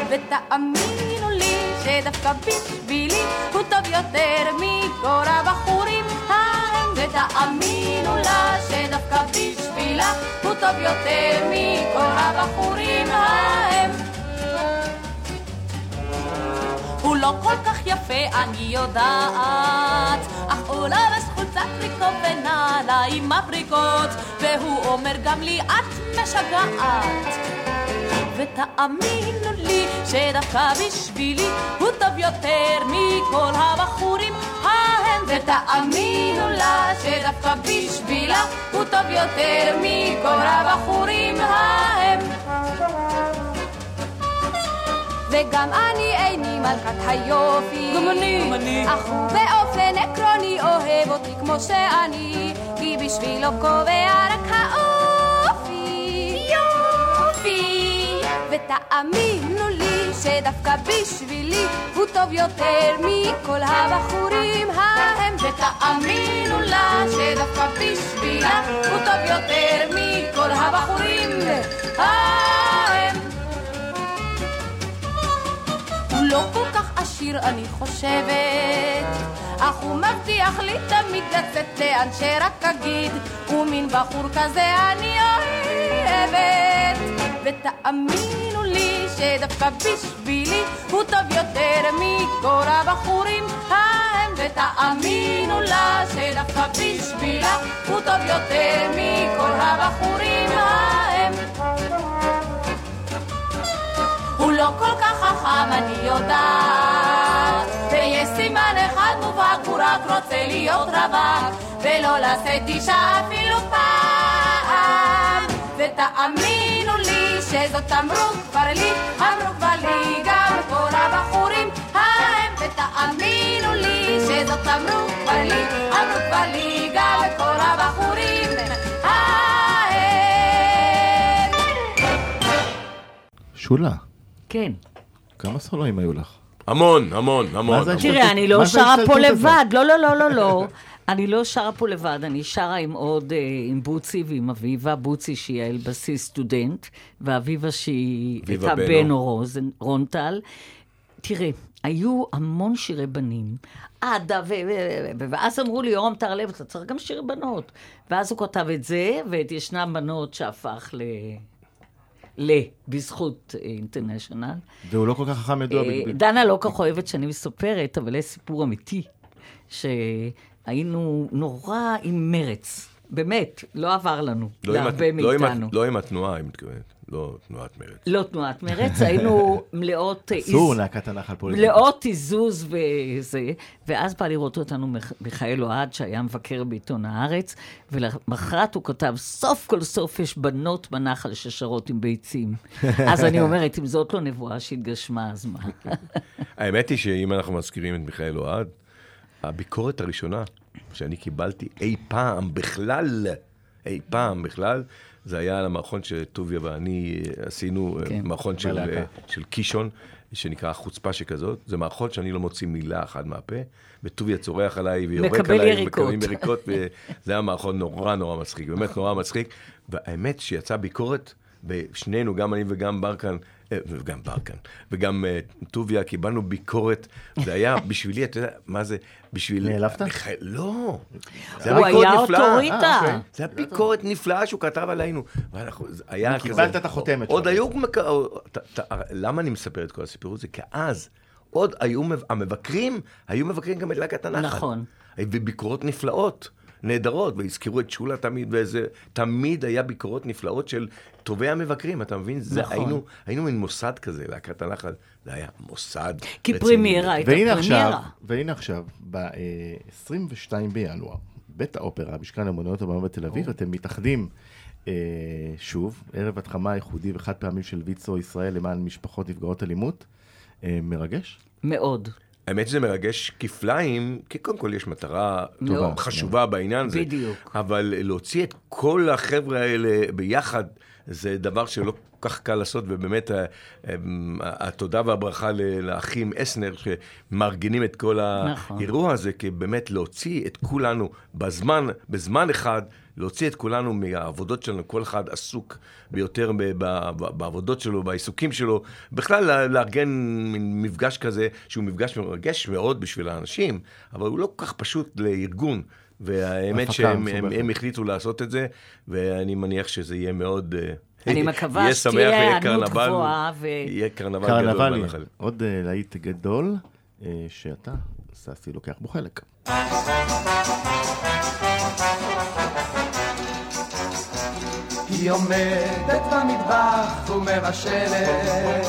Speaker 2: ותאמינו לי שדווקא בשבילי הוא טוב יותר מכל הבחורים ההם, ותאמינו לה שדווקא בשבילה הוא טוב יותר מכל הבחורים כל כך יפה, אני יודעת, אך הוא לבש חולצת טריקו ונעליים מבריקות, והוא אומר גם לי, את משגעת. ותאמינו לי שדווקא בשבילי הוא טוב יותר מכל הבחורים ההם ותאמינו לה שדווקא בשבילה הוא טוב יותר מכל הבחורים ההם וגם אני איני מלכת היופי.
Speaker 10: גם אני. גם אני.
Speaker 2: אך הוא באופן עקרוני אוהב אותי כמו שאני, כי בשבילו קובע רק האופי. יופי. ותאמינו לי שדווקא בשבילי הוא טוב יותר מכל הבחורים ההם. ותאמינו לה שדווקא בשבילה הוא טוב יותר מכל הבחורים ההם. הוא לא כל כך עשיר אני חושבת. אך הוא מבטיח לי תמיד לצאת לאן שרק אגיד ומין בחור כזה אני אוהבת. ותאמינו לי שדווקא בשבילי הוא טוב יותר מכל הבחורים ההם. ותאמינו לה שדווקא בשבילה הוא טוב יותר מכל הבחורים ההם. הוא לא כל כך חכם, אני יודעת. ויש סימן אחד מובהק, הוא רק רוצה להיות רווק, ולא לשאת אישה אפילו פעם. ותאמינו לי שזאת אמרו כבר לי, אמרו כבר לי גם כל הבחורים ההם, ותאמינו לי שזאת אמרו כבר לי, אמרו כבר לי גם כל הבחורים ההם.
Speaker 1: שולה,
Speaker 5: כן.
Speaker 1: כמה סולואים היו לך?
Speaker 4: המון, המון, המון.
Speaker 5: תראה, אני לא שרה פה? לבד, לא, לא, לא, לא, לא. [laughs] אני לא שרה פה לבד, אני שרה עם עוד, אה, עם בוצי ועם אביבה, בוצי שהיא האלבסיס סטודנט, ואביבה שהיא הייתה רוזן, רונטל. תראה, היו המון שירי בנים. עדה, ו- ואז אמרו לי, יורם טהרלב, אתה צריך גם שיר בנות. ואז הוא כתב את זה, ואת ישנם בנות שהפך ל... ל... בזכות אה, אינטרנשיונל.
Speaker 1: והוא לא כל כך חכם ידוע.
Speaker 5: אה,
Speaker 1: בגלל-
Speaker 5: דנה לא כך אוהבת שאני מספרת, אבל יש סיפור אמיתי, שהיינו נורא עם מרץ. באמת, לא עבר לנו,
Speaker 4: לא
Speaker 5: להרבה
Speaker 4: לא
Speaker 5: מאיתנו.
Speaker 4: לא עם התנועה, היא מתכוונת. לא תנועת מרצ.
Speaker 5: לא תנועת מרץ, [laughs] היינו מלאות...
Speaker 1: אסור להקת הנחל פה.
Speaker 5: מלאות עיזוז וזה, ואז בא לראות אותנו מיכ- מיכאל אוהד, שהיה מבקר בעיתון הארץ, ולמחרת הוא כתב, סוף כל סוף יש בנות בנחל ששרות עם ביצים. [laughs] אז אני אומרת, אם זאת לא נבואה שהתגשמה, אז מה? [laughs]
Speaker 4: האמת היא שאם אנחנו מזכירים את מיכאל אוהד, הביקורת הראשונה שאני קיבלתי אי פעם בכלל, אי פעם בכלל, זה היה על המערכון שטוביה ואני עשינו,
Speaker 5: כן,
Speaker 4: כן, מערכון של,
Speaker 1: בלהקה.
Speaker 4: של קישון, שנקרא חוצפה שכזאת. זה מערכון שאני לא מוציא מילה אחת מהפה, וטוביה צורח עליי ויורק עליי,
Speaker 5: יריקות.
Speaker 4: מקבלים יריקות, וזה [laughs] היה מערכון נורא נורא מצחיק, באמת נורא מצחיק. והאמת שיצאה ביקורת, ושנינו, גם אני וגם ברקן, אה, וגם ברקן, וגם אה, טוביה, קיבלנו ביקורת. זה היה [laughs] בשבילי, אתה יודע, מה זה, בשביל...
Speaker 1: נעלבת?
Speaker 4: לא. זה
Speaker 5: הוא
Speaker 4: ביקורת
Speaker 5: היה
Speaker 4: נפלאה.
Speaker 5: אוטוריטה.
Speaker 1: אה, אוקיי.
Speaker 4: זה היה ביקורת נפלאה שהוא כתב עלינו. היה כזה...
Speaker 1: קיבלת את החותמת
Speaker 4: עוד. היו... למה אני מספר את כל הסיפור הזה? כי אז, עוד היו... מב- המבקרים, היו מבקרים גם את להקת הנחל.
Speaker 5: נכון.
Speaker 4: וביקורות נפלאות. נהדרות, והזכירו את שולה תמיד, וזה, תמיד היה ביקורות נפלאות של טובי המבקרים, אתה מבין? זה,
Speaker 5: נכון.
Speaker 4: היינו, היינו מין מוסד כזה, להקת הנחל, זה היה מוסד
Speaker 5: כי
Speaker 4: רציני.
Speaker 5: פרימיירה הייתה
Speaker 1: והנה עכשיו,
Speaker 5: פרימיירה.
Speaker 1: והנה עכשיו, ב-22 בינואר, בית האופרה, משכן אמנויות הבמה בתל אביב, אתם מתאחדים אה, שוב, ערב התחמה ייחודי וחד פעמים של ויצו ישראל למען משפחות נפגעות אלימות. אה, מרגש?
Speaker 5: מאוד.
Speaker 4: האמת שזה מרגש כפליים, כי קודם כל יש מטרה
Speaker 5: מאוד.
Speaker 4: חשובה בעניין הזה.
Speaker 5: בדיוק.
Speaker 4: אבל להוציא את כל החבר'ה האלה ביחד, זה דבר שלא כל כך קל לעשות, ובאמת ה- הם- התודה והברכה לאחים אסנר, שמארגנים את כל
Speaker 5: נכון.
Speaker 4: האירוע הזה, כי באמת להוציא את כולנו בזמן, בזמן אחד, להוציא את כולנו מהעבודות שלנו, כל אחד עסוק ביותר בעבודות שלו, בעיסוקים שלו. בכלל, לארגן מפגש כזה, שהוא מפגש מרגש מאוד בשביל האנשים, אבל הוא לא כל כך פשוט לארגון. והאמת שהם. הם, הם החליטו לעשות את זה, ואני מניח שזה יהיה מאוד... אה,
Speaker 5: אני [laughs] מקווה
Speaker 4: יהיה
Speaker 5: שתהיה היענות
Speaker 4: קרנבל,
Speaker 5: גבוהה ו-
Speaker 4: יהיה קרנבל גדול
Speaker 1: קרנבלי. עוד אה, להיט גדול, אה, שאתה, ססי, לוקח בו חלק.
Speaker 10: היא עומדת במטבח ומבשלת,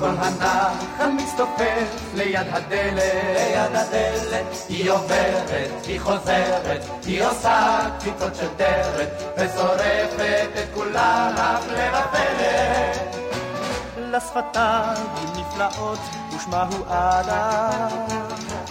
Speaker 10: כל הנחל מצטופף ליד הדלת, ליד הדלת, היא עוברת, היא חוזרת, היא עושה קפיצות של דרת, ושורפת את כולם הפלא ופלא. לשפתיים נפלאות, ושמה הוא עדה.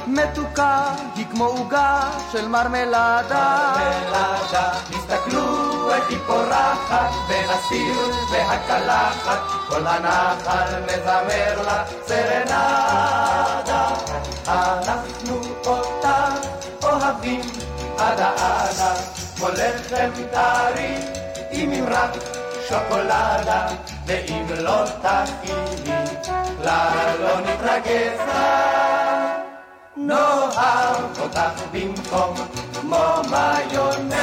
Speaker 10: מתוקה היא כמו עוגה של מרמלדה. מרמלדה, תסתכלו איך היא פורחת, בין הסיר והקלחת, כל הנחל מזמר לה סרנדה. אנחנו אותה אוהבים עדה עדה, כמו לחם טרי עם ממרק שוקולדה, ואם לא תכיני, לה לא נתרגז לה. נאהב אותך במקום כמו מיונזה.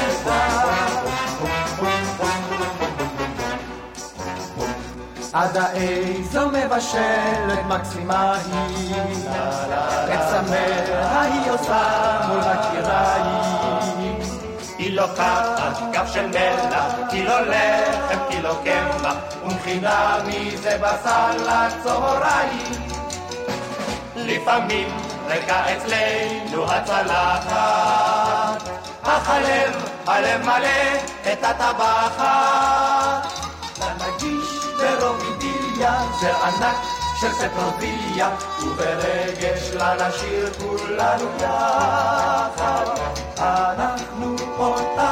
Speaker 10: עדה איזו מבשלת מקסימה היא, את צמאה היא עושה מול הקיריים. היא לוקחת כף של מלח, קילו לחם, קילו קמח, ומכינה מזה בשר לצהריים. לפעמים ריקה אצלנו הצלחת, אך הלב הלב מלא את הטבחת. לנגיש ברומידיליה, זר ענק של פטרוביליה, וברגש לנשיר כולנו יחד. אנחנו אותך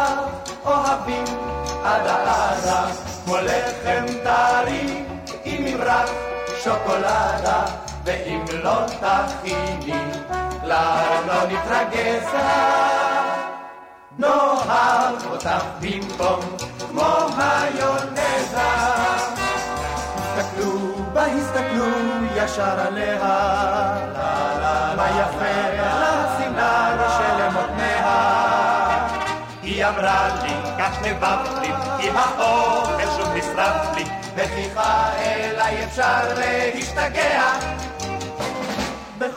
Speaker 10: אוהבים עד העדה, כמו לחם טרי עם ממרח שוקולדה, ואם לא תכיני, כלל לא נתרגז. נאהב אותך במקום כמו מיונזה. הסתכלו בה, הסתכלו ישר עליה, מה יפה לשמלה של אמותניה. היא אמרה לי, כך נבבת לי, עם האוכל שוב נשרף לי, וכיחה אליי אפשר להשתגע.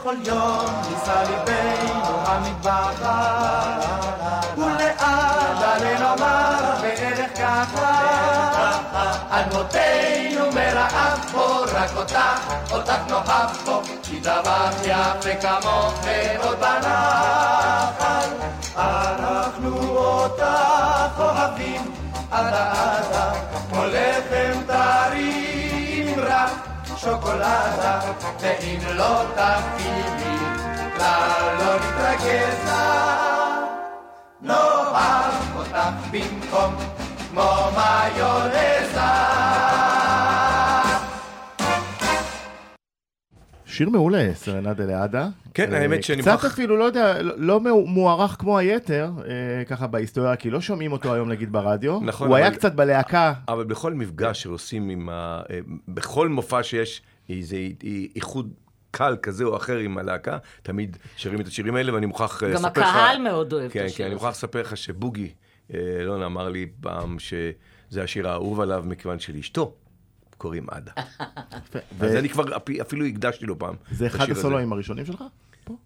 Speaker 10: בכל יום נישא ליבנו המטבחת, ולעד עלינו אמר בערך ככה, על מותנו מרעב פה, רק אותך, אותך נאהב פה, כי טבח יפה כמוך ועוד בנחל, אנחנו אותך אוהבים עד העדה, כמו לחם טרי עם רח שוקולדה, ואם לא תכיני, כלל לא נתרגז נאהב אותך במקום כמו מיונזה.
Speaker 1: שיר מעולה, סרנדה לאדה.
Speaker 4: כן,
Speaker 1: אה,
Speaker 4: האמת שאני
Speaker 1: קצת
Speaker 4: מוכרח-
Speaker 1: אפילו, לא יודע, לא- לא מו- מוערך כמו היתר, אה, ככה בהיסטוריה, כי לא שומעים אותו היום נגיד ברדיו.
Speaker 4: נכון,
Speaker 1: הוא היה קצת בלהקה.
Speaker 4: אבל בכל מפגש שעושים עם ה... אה, בכל מופע שיש איזה איחוד קל כזה או אחר עם הלהקה, תמיד שרים את השירים האלה, ואני מוכרח
Speaker 5: גם
Speaker 4: לספר לך...
Speaker 5: הקהל מאוד אוהב את
Speaker 4: כן,
Speaker 5: השיר
Speaker 4: כן, אני
Speaker 5: הזה.
Speaker 4: מוכרח לספר לך שבוגי, אה, אלון אמר לי פעם שזה השיר האהוב עליו, מכיוון שלאשתו קוראים עדה. [laughs] אז אני כבר אפ- אפילו הקדשתי לו פעם.
Speaker 1: זה אחד. הסולואים הראשונים שלך?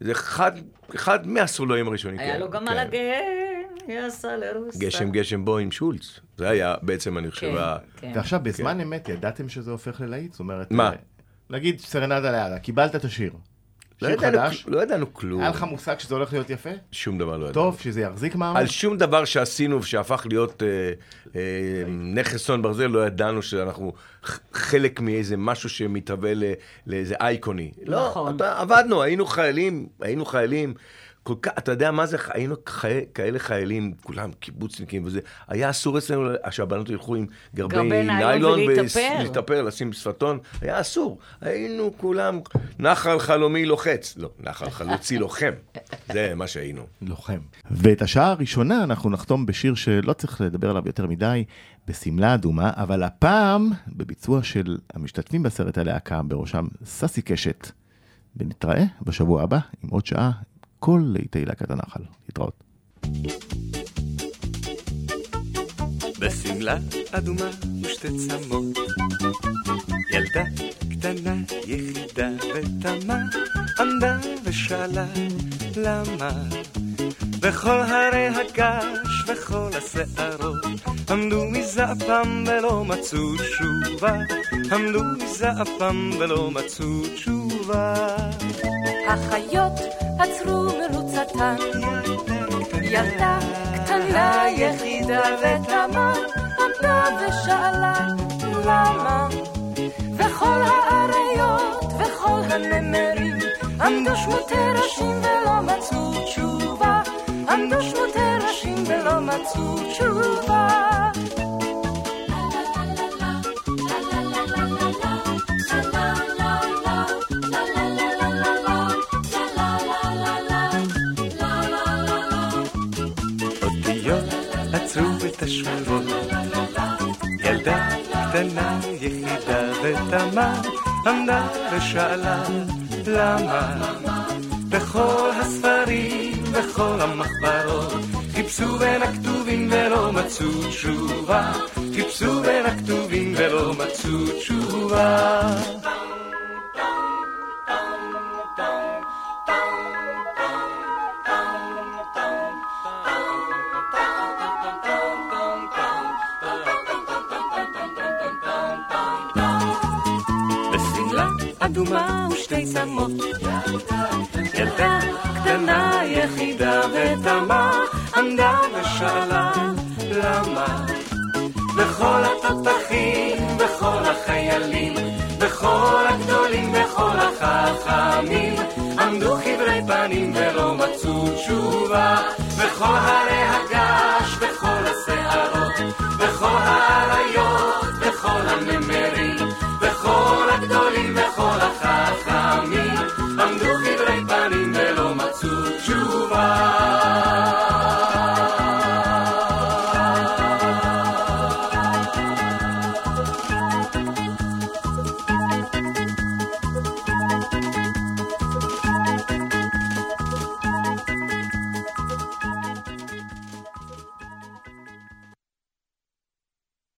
Speaker 4: זה אחד, אחד מהסולואים הראשונים.
Speaker 5: היה
Speaker 4: כן,
Speaker 5: לו גם
Speaker 4: כן.
Speaker 5: על לרוסה.
Speaker 4: גשם גשם בו עם שולץ. זה היה בעצם, אני חושב,
Speaker 5: כן,
Speaker 4: ה-
Speaker 5: כן.
Speaker 1: ועכשיו, בזמן אמת, ידעתם שזה הופך ללהיט? זאת אומרת...
Speaker 4: מה?
Speaker 1: אה, נגיד סרנדה לאדה, קיבלת את השיר.
Speaker 4: לא ידענו
Speaker 1: חדש,
Speaker 4: לא ידענו כלום.
Speaker 1: היה לך מושג שזה הולך להיות יפה?
Speaker 4: שום דבר לא ידענו.
Speaker 1: טוב, שזה יחזיק מעמד?
Speaker 4: על שום דבר שעשינו ושהפך להיות אה, אה, נכס צאן ברזל, לא ידענו שאנחנו חלק מאיזה משהו שמתהווה ל- לאיזה אייקוני. לא,
Speaker 5: נכון.
Speaker 4: אתה, עבדנו, היינו חיילים, היינו חיילים. כל כך, אתה יודע מה זה, היינו חי, כאלה חיילים, כולם קיבוצניקים וזה, היה אסור אצלנו שהבנות ילכו עם גרבי
Speaker 5: גרבי ניילון. ולהתאפר,
Speaker 4: לשים שפתון, היה אסור. היינו כולם, נחל חלומי לוחץ. לא, נחל חלוצי לוחם. זה מה שהיינו.
Speaker 1: לוחם. ואת השעה הראשונה אנחנו נחתום בשיר שלא צריך לדבר עליו יותר מדי, בשמלה אדומה, אבל הפעם בביצוע של המשתתפים בסרט הלהקה, בראשם ססי קשת. ונתראה בשבוע הבא עם עוד שעה, כל ליטי להקת הנחל. להתראות.
Speaker 13: בשמלה אדומה ושתי צמות ילדה קטנה יחידה ותמה עמדה ושאלה למה בכל הרי הגש וכל השערות עמדו מזעפם ולא מצאו תשובה עמדו מזעפם ולא מצאו תשובה
Speaker 2: החיות עצרו מרוצתן, ילדה קטנה יחידה ותמה, עמדה ושאלה למה, וכל האריות וכל הנמרים עמדו שמותי ראשים ולא מצאו תשובה, עמדו שמותי ראשים ולא מצאו תשובה.
Speaker 13: אותיות עצרו את השורות. ילדה קטנה יחידה ותמה עמדה ושאלה למה. בכל הספרים וכל המחברות חיפשו בין הכתובים ולא מצאו תשובה. חיפשו בין הכתובים ולא מצאו תשובה עצמות. ילדה קטנה יחידה ותמה עמדה ושאלה למה. בכל התותחים בכל החיילים בכל הגדולים בכל החכמים עמדו חברי פנים ולא מצאו תשובה בכל הרי הגש בכל השערות בכל האריות בכל הנמרים בכל הגדולים God.